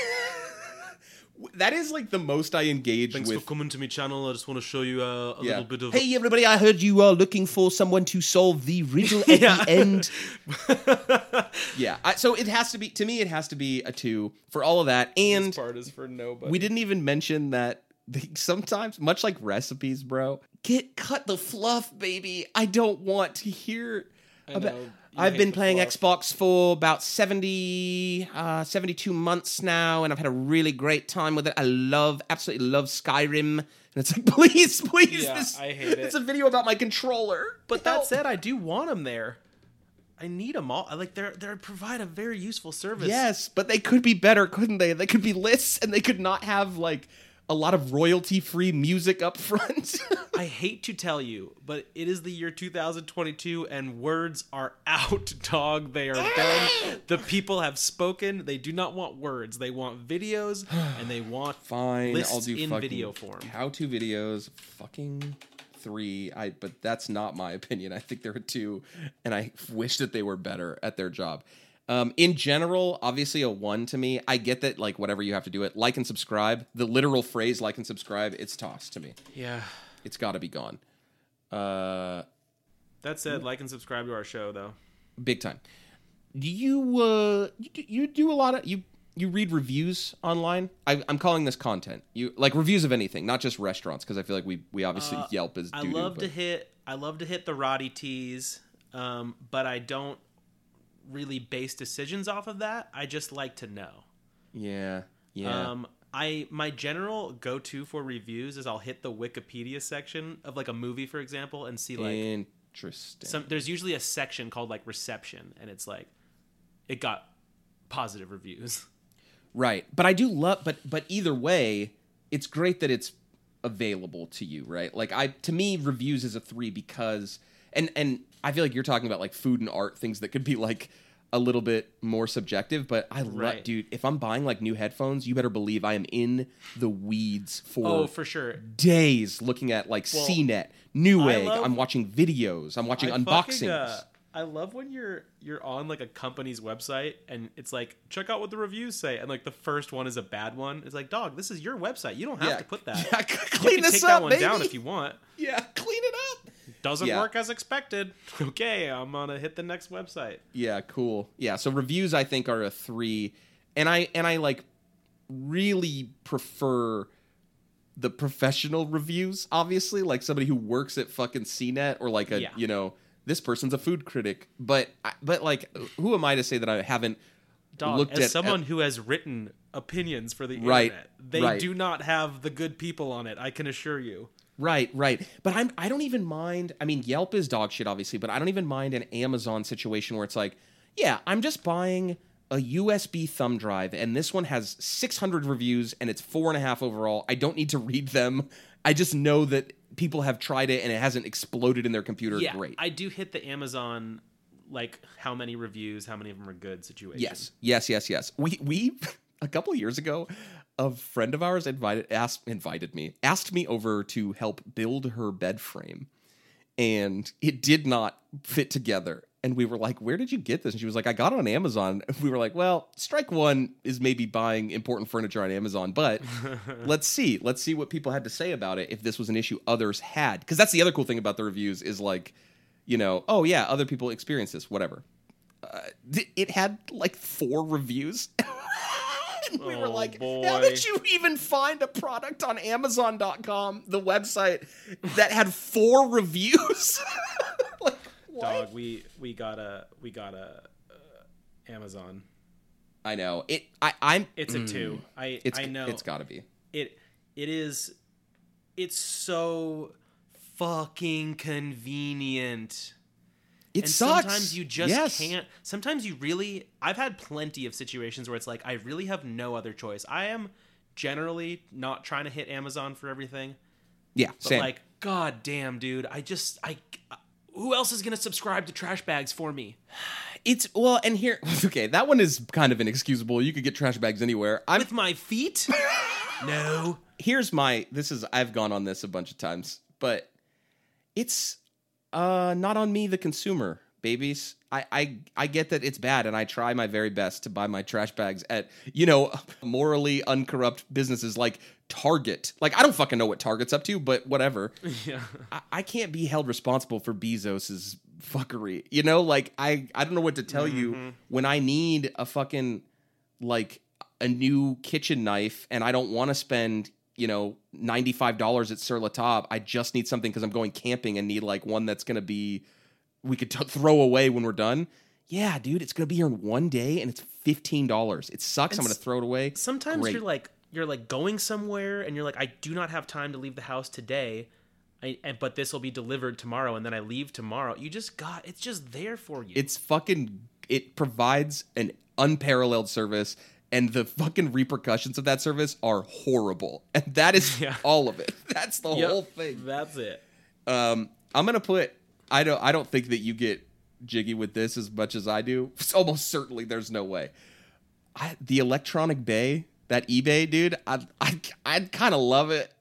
that is like the most I engage with. Thanks with. for coming to my channel. I just want to show you uh, a yeah. little bit of. Hey everybody! I heard you are looking for someone to solve the riddle at *laughs* Yeah. the end. *laughs* Yeah, I, so it has to be to me. It has to be a two for all of that, and this part is for nobody. we didn't even mention that they, sometimes, much like recipes, bro, get cut the fluff, baby. I don't want to hear. I about- know, you I've been playing fluff. Xbox for about 70, uh, 72 months now, and I've had a really great time with it. I love, absolutely love Skyrim. And it's like, *laughs* please, please, Yeah, this, I hate it. It's a video about my controller. But Help. that said, I do want them there. I need them all. I Like they're they provide a very useful service. Yes, but they could be better, couldn't they? They could be lists, and they could not have like a lot of royalty-free music up front. *laughs* I hate to tell you, but it is the year 2022 and words are out, *laughs* dog. They are done. *laughs* The people have spoken. They do not want words. They want videos and they *sighs* want Fine, I'll do in fucking video form. How-to videos, fucking three. I but that's not my opinion. I think there are two, and I wish that they were better at their job. Um, in general, obviously a one to me. I get that, like whatever you have to do it, like and subscribe. The literal phrase "like and subscribe," it's tossed to me. Yeah. It's got to be gone. Uh, That said, like and subscribe to our show though. big time. Do you uh you, do- you do a lot of you you read reviews online. I, I'm calling this content. You like reviews of anything, not just restaurants, because I feel like we we obviously Uh, Yelp is. I doo-doo, love to hit I love to hit the Roddy teas, um, but I don't really base decisions off of that. I just like to know. Yeah, yeah. Um, I my general go to for reviews is I'll hit the Wikipedia section of like a movie, for example, and see like Interesting. some. There's usually a section called like reception, and it's like it got positive reviews. *laughs* Right. But I do love but but either way, it's great that it's available to you, right? Like I to me reviews is a 3 because and and I feel like you're talking about like food and art things that could be like a little bit more subjective, but I love Right. dude, if I'm buying like new headphones, you better believe I am in the weeds for Oh, for sure. days looking at like Well, CNET, Newegg. love- I'm watching videos. I'm watching I unboxings. fucking, uh, I love when you're you're on like a company's website and it's like check out what the reviews say and like the first one is a bad one. It's like dog, this is your website. You don't have Yeah. to put that. *laughs* Yeah, you clean can this take up, that one baby. down if you want. yeah, clean it up. Doesn't Yeah. work as expected. Okay, I'm gonna hit the next website. Yeah, cool. Yeah, so reviews I think are a 3 and I and I like really prefer the professional reviews obviously like somebody who works at fucking CNET or like a Yeah. you know this person's a food critic but but like who am I to say that I haven't Dog, looked as at someone who has written opinions for the Right, internet, they right. do not have the good people on it. I can assure you. Right, right. But I'm I don't even mind. I mean, Yelp is dog shit, obviously, but I don't even mind an Amazon situation where it's like, yeah, I'm just buying a USB thumb drive, and this one has 600 reviews, and it's four and a half overall. I don't need to *laughs* read them. I just know that people have tried it, and it hasn't exploded in their computer. Yeah, Great. I do hit the Amazon like how many reviews, how many of them are good situation. Yes, yes, yes, yes. We we *laughs* a couple years ago, a friend of ours invited asked invited me asked me over to help build her bed frame, and it did not fit together. And we were like, "Where did you get this?" And she was like, "I got it on Amazon." and *laughs* We were like, "Well, strike one is maybe buying important furniture on Amazon, but *laughs* let's see, let's see what people had to say about it if this was an issue others had." Because that's the other cool thing about the reviews is like, you know, oh yeah, other people experience this, whatever uh, th- it had like four reviews. *laughs* and *laughs* we were Oh, like, how did you even find a product on Amazon.com, the website, that had four reviews? *laughs* like, what? Dog, we we got a we got a uh, Amazon. I know. It I I'm It's a two. I Mm. it's I know it's got to be. it it is it's so fucking convenient. It and sucks. sometimes you just Yes. can't sometimes you really I've had plenty of situations where it's like I really have no other choice. I am generally not trying to hit Amazon for everything. Yeah, But same. like god damn dude, I just I uh, who else is going to subscribe to trash bags for me? *sighs* it's well, and here *laughs* okay, that one is kind of inexcusable. You could get trash bags anywhere. I'm With my feet? *laughs* no. here's my this is I've gone on this a bunch of times, but it's uh not on me the consumer, babies. I, I I get that it's bad and I try my very best to buy my trash bags at, you know, *laughs* morally uncorrupt businesses like Target. Like I don't fucking know what Target's up to, but whatever. *laughs* Yeah. I, I can't be held responsible for Bezos's fuckery. You know, like I I don't know what to tell you when I need a fucking like a new kitchen knife and I don't want to spend you know ninety five dollars at Sur La Table. I just need something because I'm going camping and need like one that's gonna be we could t- throw away when we're done. Yeah, dude, it's gonna be here in one day and it's fifteen dollars. It sucks. I'm gonna throw it away. sometimes Great. you're like you're like going somewhere and you're like i do not have time to leave the house today I, and, but this will be delivered tomorrow and then i leave tomorrow you just got it's just there for you it's fucking it provides an unparalleled service and the fucking repercussions of that service are horrible. *laughs* And that is Yeah. all of it. *laughs* That's the Yep, whole thing. That's it. Um i'm gonna put i don't i don't think that you get jiggy with this as much as i do. It's *laughs* almost certainly there's no way. I, the electronic bay that ebay dude i i i'd kind of love it.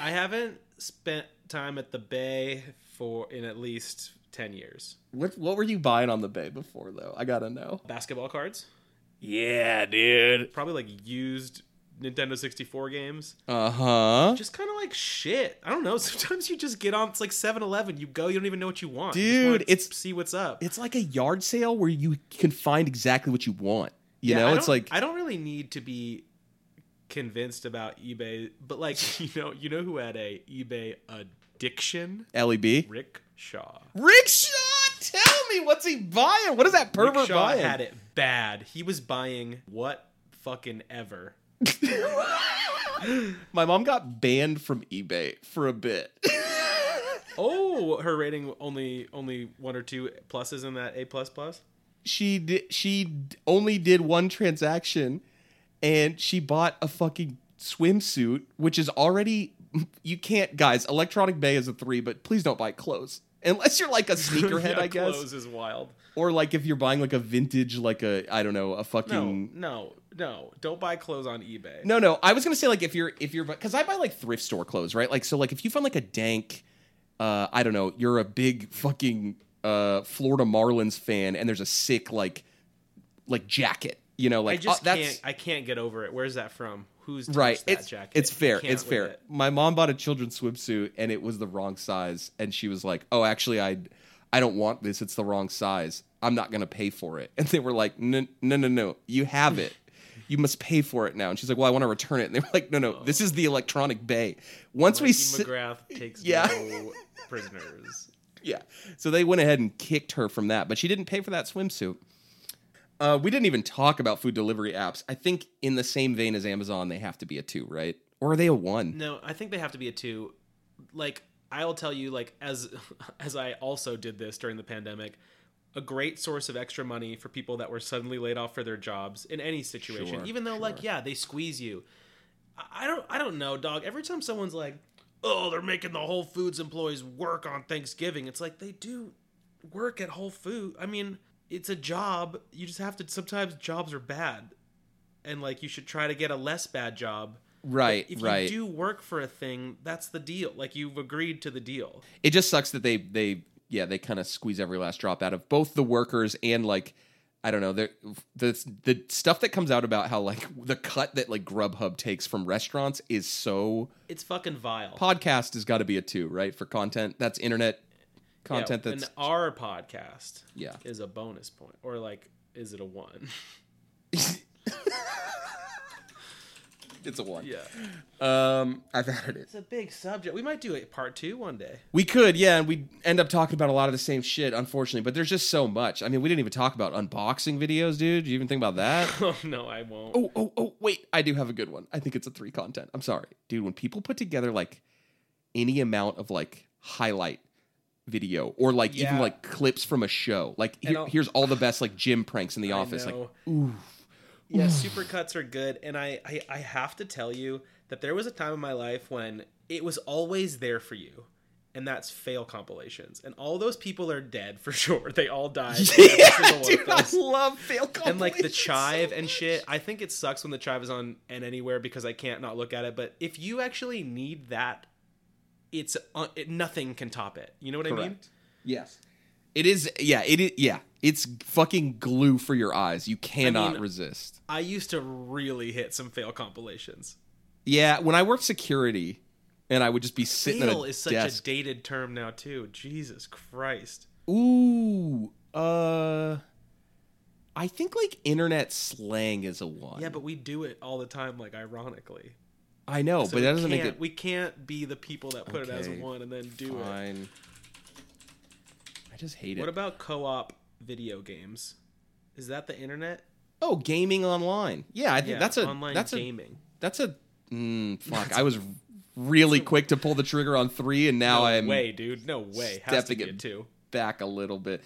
I haven't spent time at the bay for in at least 10 years. What what were you buying on the bay before though? I gotta know. Basketball cards yeah dude probably like used nintendo 64 games uh-huh just kind of like shit i don't know *laughs* sometimes you just get on it's like 7-eleven you go you don't even know what you want You just Dude, wanna it's- see what's up It's like a yard sale where you can find exactly what you want. You Yeah, know, it's don't- like I don't really need to be convinced about eBay, but like *laughs* you know, you know who had a eBay addiction? LEB. Rick Shaw. Rick Shaw, tell me what's he buying? What is that pervert Rick Shaw buying? had it bad. He was buying what fucking ever. *laughs* My mom got banned from eBay for a bit. *laughs* Oh, *laughs* her rating only only one or two pluses in that A plus plus. she did, she only did one transaction, and she bought a fucking swimsuit, which is already you can't guys. Electronic Bay is a three, but please don't buy clothes unless you're like a sneakerhead, Yeah, I guess, Clothes is wild. Or like if you're buying like a vintage, like a I don't know, a fucking. no, no. Don't buy clothes on eBay. No, no. I was gonna say like if you're if you're because I buy like thrift store clothes, right? Like so like if you find like a dank, uh, I don't know, you're a big fucking uh Florida Marlins fan, and there's a sick like like jacket, you know, I like just uh, that's can't. I can't get over it. Where's that from? Who's right. that It's jacket? it's fair. It's fair. it. My mom bought a children's swimsuit, and it was the wrong size, and she was like, "Oh, actually, I I don't want this. It's the wrong size. I'm not gonna pay for it." *laughs* And they were like, "No, no, no, no. You have it." You must pay for it now. And she's like, "Well, I want to return it." And they were like, "No, no. This is the electronic bay. Once we McGrath *laughs* takes Yeah. no prisoners. Yeah. So they went ahead and kicked her from that, but she didn't pay for that swimsuit. Uh, we didn't even talk about food delivery apps. I think in the same vein as Amazon, they have to be a two, right? Or are they a one? No, I think they have to be a two. Like I'll tell you, like as *laughs* as I also did this during the pandemic, a great source of extra money for people that were suddenly laid off for their jobs in any situation. Sure, even though, like, yeah, they squeeze you. I- I don't, I don't know, dog. Every time someone's like, "Oh, they're making the Whole Foods employees work on Thanksgiving," it's like they do work at Whole Food. I mean, it's a job. You just have to. Sometimes jobs are bad, and like you should try to get a less bad job Right, if right. you do work for a thing, that's the deal. Like you've agreed to the deal. it just sucks that they they yeah they kind of squeeze every last drop out of both the workers and like I don't know the the the stuff that comes out about how like the cut that like Grubhub takes from restaurants is so It's fucking vile. podcast has got to be a two right for content that's internet content yeah, that's and our podcast Yeah. is a bonus point, or like, is it a one? *laughs* *laughs* it's a one yeah, um I've added it it's a big subject. We might do a part two one day. we could yeah and we end up talking about a lot of the same shit unfortunately but there's just so much I mean we didn't even talk about unboxing videos dude Do you even think about that *laughs* Oh no, I won't. Oh, oh, oh, wait. I do have a good one. I think it's a three content. I'm sorry. Dude, when people put together like any amount of like highlight video or like even like clips from a show, like here, here's all the best like gym pranks in the I office. Like, know. ooh. Yeah, supercuts are good, and I, I I have to tell you that there was a time in my life when it was always there for you. And that's fail compilations, and all those people are dead for *laughs* sure. They all died. Yeah, dude, I love fail compilations. and like the chive so and shit. I think it sucks when the chive is on and anywhere because I can't not look at it. But if you actually need that, it's uh, it, nothing can top it. You know what I mean? Yes. It is. Yeah. It is. Yeah. It's fucking glue for your eyes. You cannot mean- resist. I used to really hit some fail compilations. Yeah. When I worked security, and I would just be sitting Fail is such desk. a dated term now too. Jesus Christ. Ooh, uh, I think like internet slang is a one. Yeah, but we do it all the time, like ironically. I know, So but that doesn't make it We can't be the people that put it as a one and then do it. I just hate it. What about co-op video games? Is that the internet? oh, gaming online? Yeah, I think Yeah, that's a online that's a gaming. that's a mm, *laughs* fuck. I was really quick to pull the trigger on three, and now no I'm way, dude. No way. Stepping it two. back a little bit.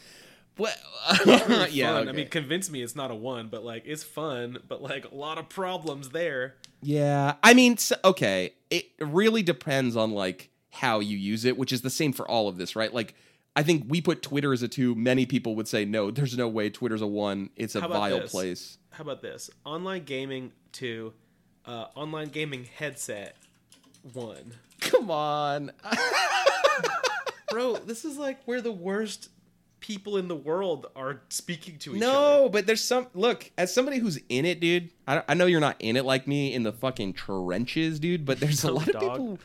Well, *laughs* Really yeah, fun. I mean, convince me it's not a one, but like it's fun, but like a lot of problems there. Yeah, I mean, s okay, it really depends on like how you use it, which is the same for all of this, right? Like, I think we put Twitter as a two. Many people would say no. There's no way Twitter's a one. It's a vile this? place. How about this? Online gaming two, uh, online gaming headset one. Come on, *laughs* Bro, this is like where the worst people in the world are speaking to each other. no, but there's some look as somebody who's in it, dude. I, I know you're not in it like me in the fucking trenches, dude. But there's a No, lot of people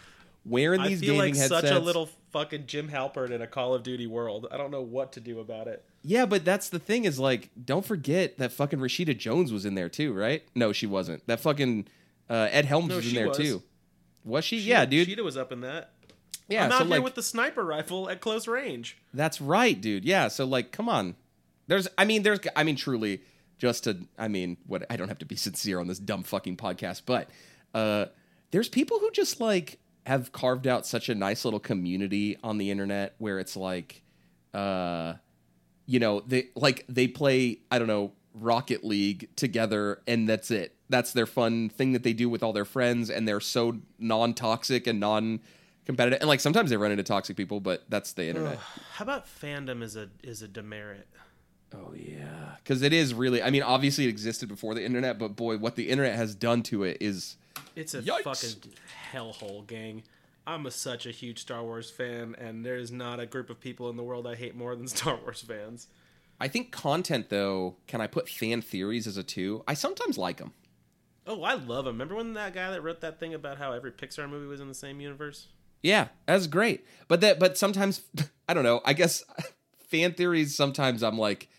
wearing I these feel gaming like headsets. such a little fucking Jim Halpert in a Call of Duty world. I don't know what to do about it. Yeah, but that's the thing is like, don't forget that fucking Rashida Jones was in there too, right? No, she wasn't. That fucking uh, Ed Helms No, was in there was. too. Was she? yeah, dude. Cheetah was up in that. yeah, I'm so out here like, with the sniper rifle at close range. that's right, dude. Yeah, so like, come on. There's, I mean, there's, I mean, truly, just to, I mean, what? I don't have to be *laughs* sincere on this dumb fucking podcast, but uh, there's people who just like have carved out such a nice little community on the internet where it's like, uh, you know, they like they play, I don't know, Rocket League together, and that's it. That's their fun thing that they do with all their friends, and they're so non-toxic and non-competitive. And like sometimes they run into toxic people, but that's the internet. How about fandom is a is a demerit? Oh yeah, because it is really. I mean, obviously it existed before the internet, but boy, what the internet has done to it is. It's a Yikes. fucking hellhole, gang. I'm a, such a huge Star Wars fan, and there's not a group of people in the world I hate more than *laughs* Star Wars fans. I think content though. Can I put fan theories as a two? I sometimes like them. Oh, I love them. Remember when that guy that wrote that thing about how every Pixar movie was in the same universe? Yeah, that's great. But that, but sometimes *laughs* I don't know. I guess *laughs* fan theories. Sometimes I'm like,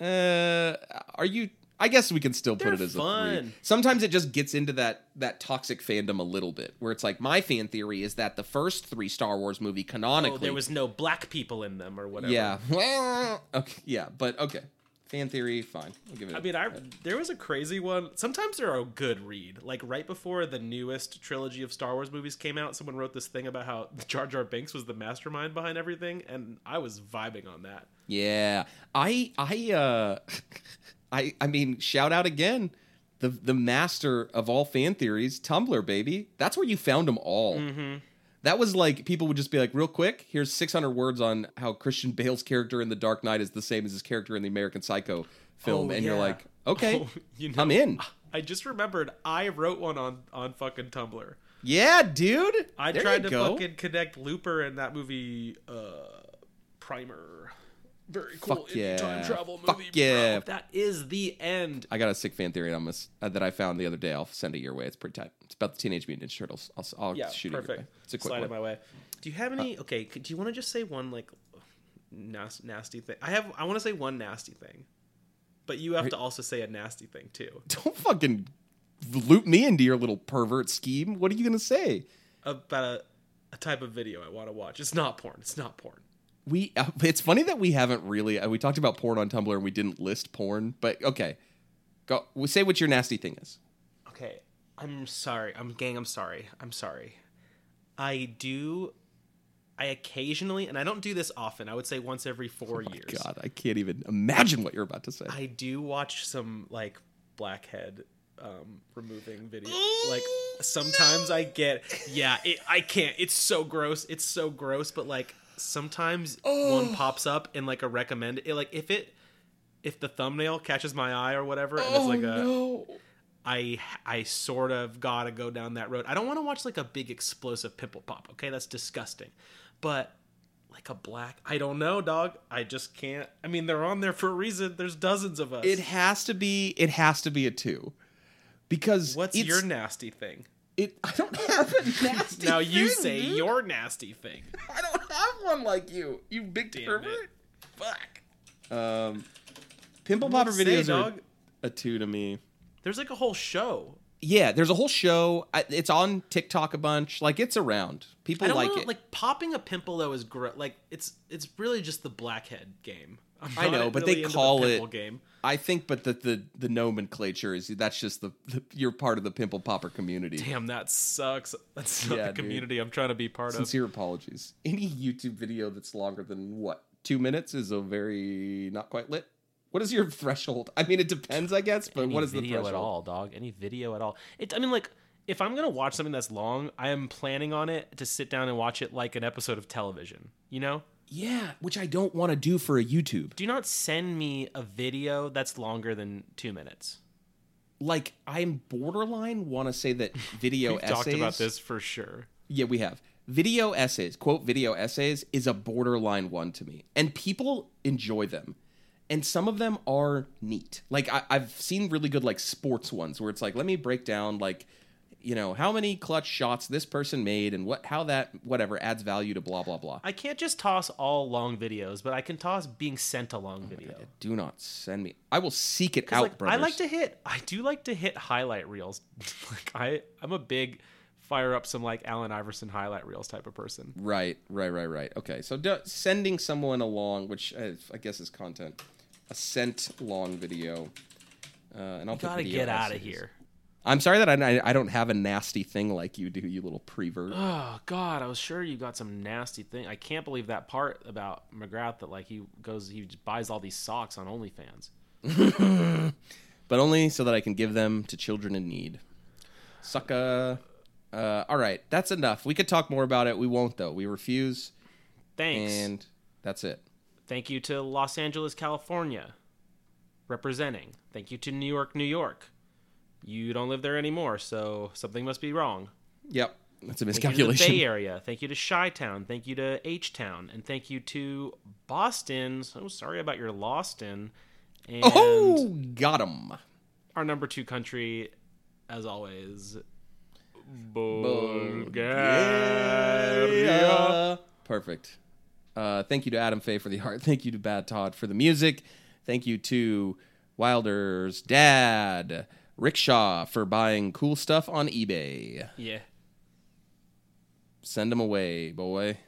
uh, are you? I guess we can still put They're it as a fun. three. Sometimes it just gets into that that toxic fandom a little bit, where it's like my fan theory is that the first three Star Wars movie canonically, Oh, there was no black people in them or whatever. yeah, Well, *laughs* okay, yeah, but okay, fan theory, fine. I'll give it. I mean, I there was a crazy one. Sometimes they're a good read. Like right before the newest trilogy of Star Wars movies came out, someone wrote this thing about how *laughs* Jar Jar Binks was the mastermind behind everything, and I was vibing on that. Yeah, I I uh, *laughs* I I mean, shout out again, the the master of all fan theories, Tumblr baby. That's where you found them all. Mm-hmm. That was like people would just be like, real quick, here's 600 words on how Christian Bale's character in The Dark Knight is the same as his character in the American Psycho film, Oh, and you're like, okay, *laughs* Oh, you know, I'm in. I just remembered I wrote one on on fucking Tumblr. Yeah, dude. I There tried to go. fucking connect Looper and that movie uh Primer. Very cool Fuck yeah. time travel Fuck movie. yeah. Bro. That is the end. I got a sick fan theory on this uh, that I found the other day. I'll send it your way. It's pretty tight. It's about the Teenage Mutant Ninja Turtles. I'll, I'll Yeah, shoot it your way. perfect. It's a quick Slide one. it my way. Do you have any? okay, do you want to just say one like nas- nasty thing? I have. I want to say one nasty thing, but you have to also say a nasty thing too *laughs* Don't fucking loop me into your little pervert scheme. What are you gonna say? about a, a type of video I want to watch. It's not porn. It's not porn. We. Uh, *laughs* it's funny that we haven't really. Uh, we talked about porn on Tumblr and we didn't list porn. But okay, go. Say what your nasty thing is. Okay, I'm sorry. I'm gang. I'm sorry. I'm sorry. I do. I occasionally, and I don't do this often. I would say once every four years. Oh God, I can't even imagine what you're about to say. I do watch some like blackhead um, removing video. like sometimes I get yeah, it, I can't. It's so gross. It's so gross. But like sometimes one oh. pops up in like a recommend. It, like if it if the thumbnail catches my eye or whatever, and it's oh, like a no. I I sort of gotta go down that road. I don't want to watch like a big explosive pimple pop. Okay, that's disgusting. But like a black, I don't know, dog. I just can't. I mean, they're on there for a reason. There's dozens of us. It has to be. It has to be a two. Because What's it's- your nasty thing? It. I don't have a *laughs* nasty. Thing. Now you say dude. your nasty thing. I don't have one like you. You big Damn pervert. it. Fuck. Um, pimple popper say, videos are a two to me. There's like a whole show. Yeah, there's a whole show. It's on TikTok a bunch. Like it's around. People I don't like know, it. like popping a pimple though is gr- like it's it's really just the blackhead game. I'm I know, but really they into the call pimple it- game. I think, but the the the nomenclature is that's just the, the you're part of the pimple popper community. Damn, that sucks. That's not Yeah, the dude. community I'm trying to be part of. Sincere apologies. Any YouTube video that's longer than what two minutes is a very not quite lit. What is your threshold? I mean, it depends, I guess. But any what is the video threshold? at all, dog? Any video at all? It. I mean, like, if I'm gonna watch something that's long, I am planning on it to sit down and watch it like an episode of television. You know? Yeah, which I don't want to do for a YouTube. Do not send me a video that's longer than two minutes. Like I'm borderline want to say that *laughs* video essays. We've essays. talked about this for sure. Yeah, we have. Video essays, quote, video essays is a borderline one to me. And people enjoy them. And some of them are neat. Like, I, I've seen really good, like, sports ones where it's like, let me break down, like, you know how many clutch shots this person made and what how that whatever adds value to blah blah blah. I can't just toss all long videos, but I can toss being sent a long video. Do not send me. I will seek it out, like, brothers. I like to hit. I do like to hit highlight reels. *laughs* like I, I'm a big fire up some like Allen Iverson highlight reels type of person. Right, right, right, right. Okay, so do, sending someone along, which uh, I guess is content, a sent long video, uh, and I'll You put gotta get out of here. I'm sorry that I, I don't have a nasty thing like you do, you little prevert. Oh God, I was sure you got some nasty thing. I can't believe that part about McGrath that like he goes, he buys all these socks on OnlyFans. *laughs* but only so that I can give them to children in need. Sucka. Uh, all right, that's enough. We could talk more about it. We won't though. We refuse, Thanks. and that's it. Thank you to Los Angeles, California, representing. Thank you to New York, New York. You don't live there anymore, so something must be wrong. Yep, that's a Thank you to the miscalculation. Bay *laughs* Area. Thank you to Chi Town. Thank you to H Town, and thank you to Boston. So sorry about your Loston. And Oh, got him. our number two country, as always, Bulgaria. Bulgaria. Perfect. Uh, thank you to Adam Fay for the art. *laughs* Thank you to Bad Todd for the music. Thank you to Wilder's dad, Rickshaw, for buying cool stuff on eBay. Yeah. Send them away, boy.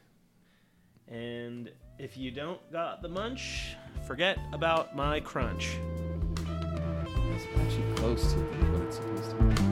And if you don't got the munch, forget about my crunch. It's actually close to what it's supposed to be.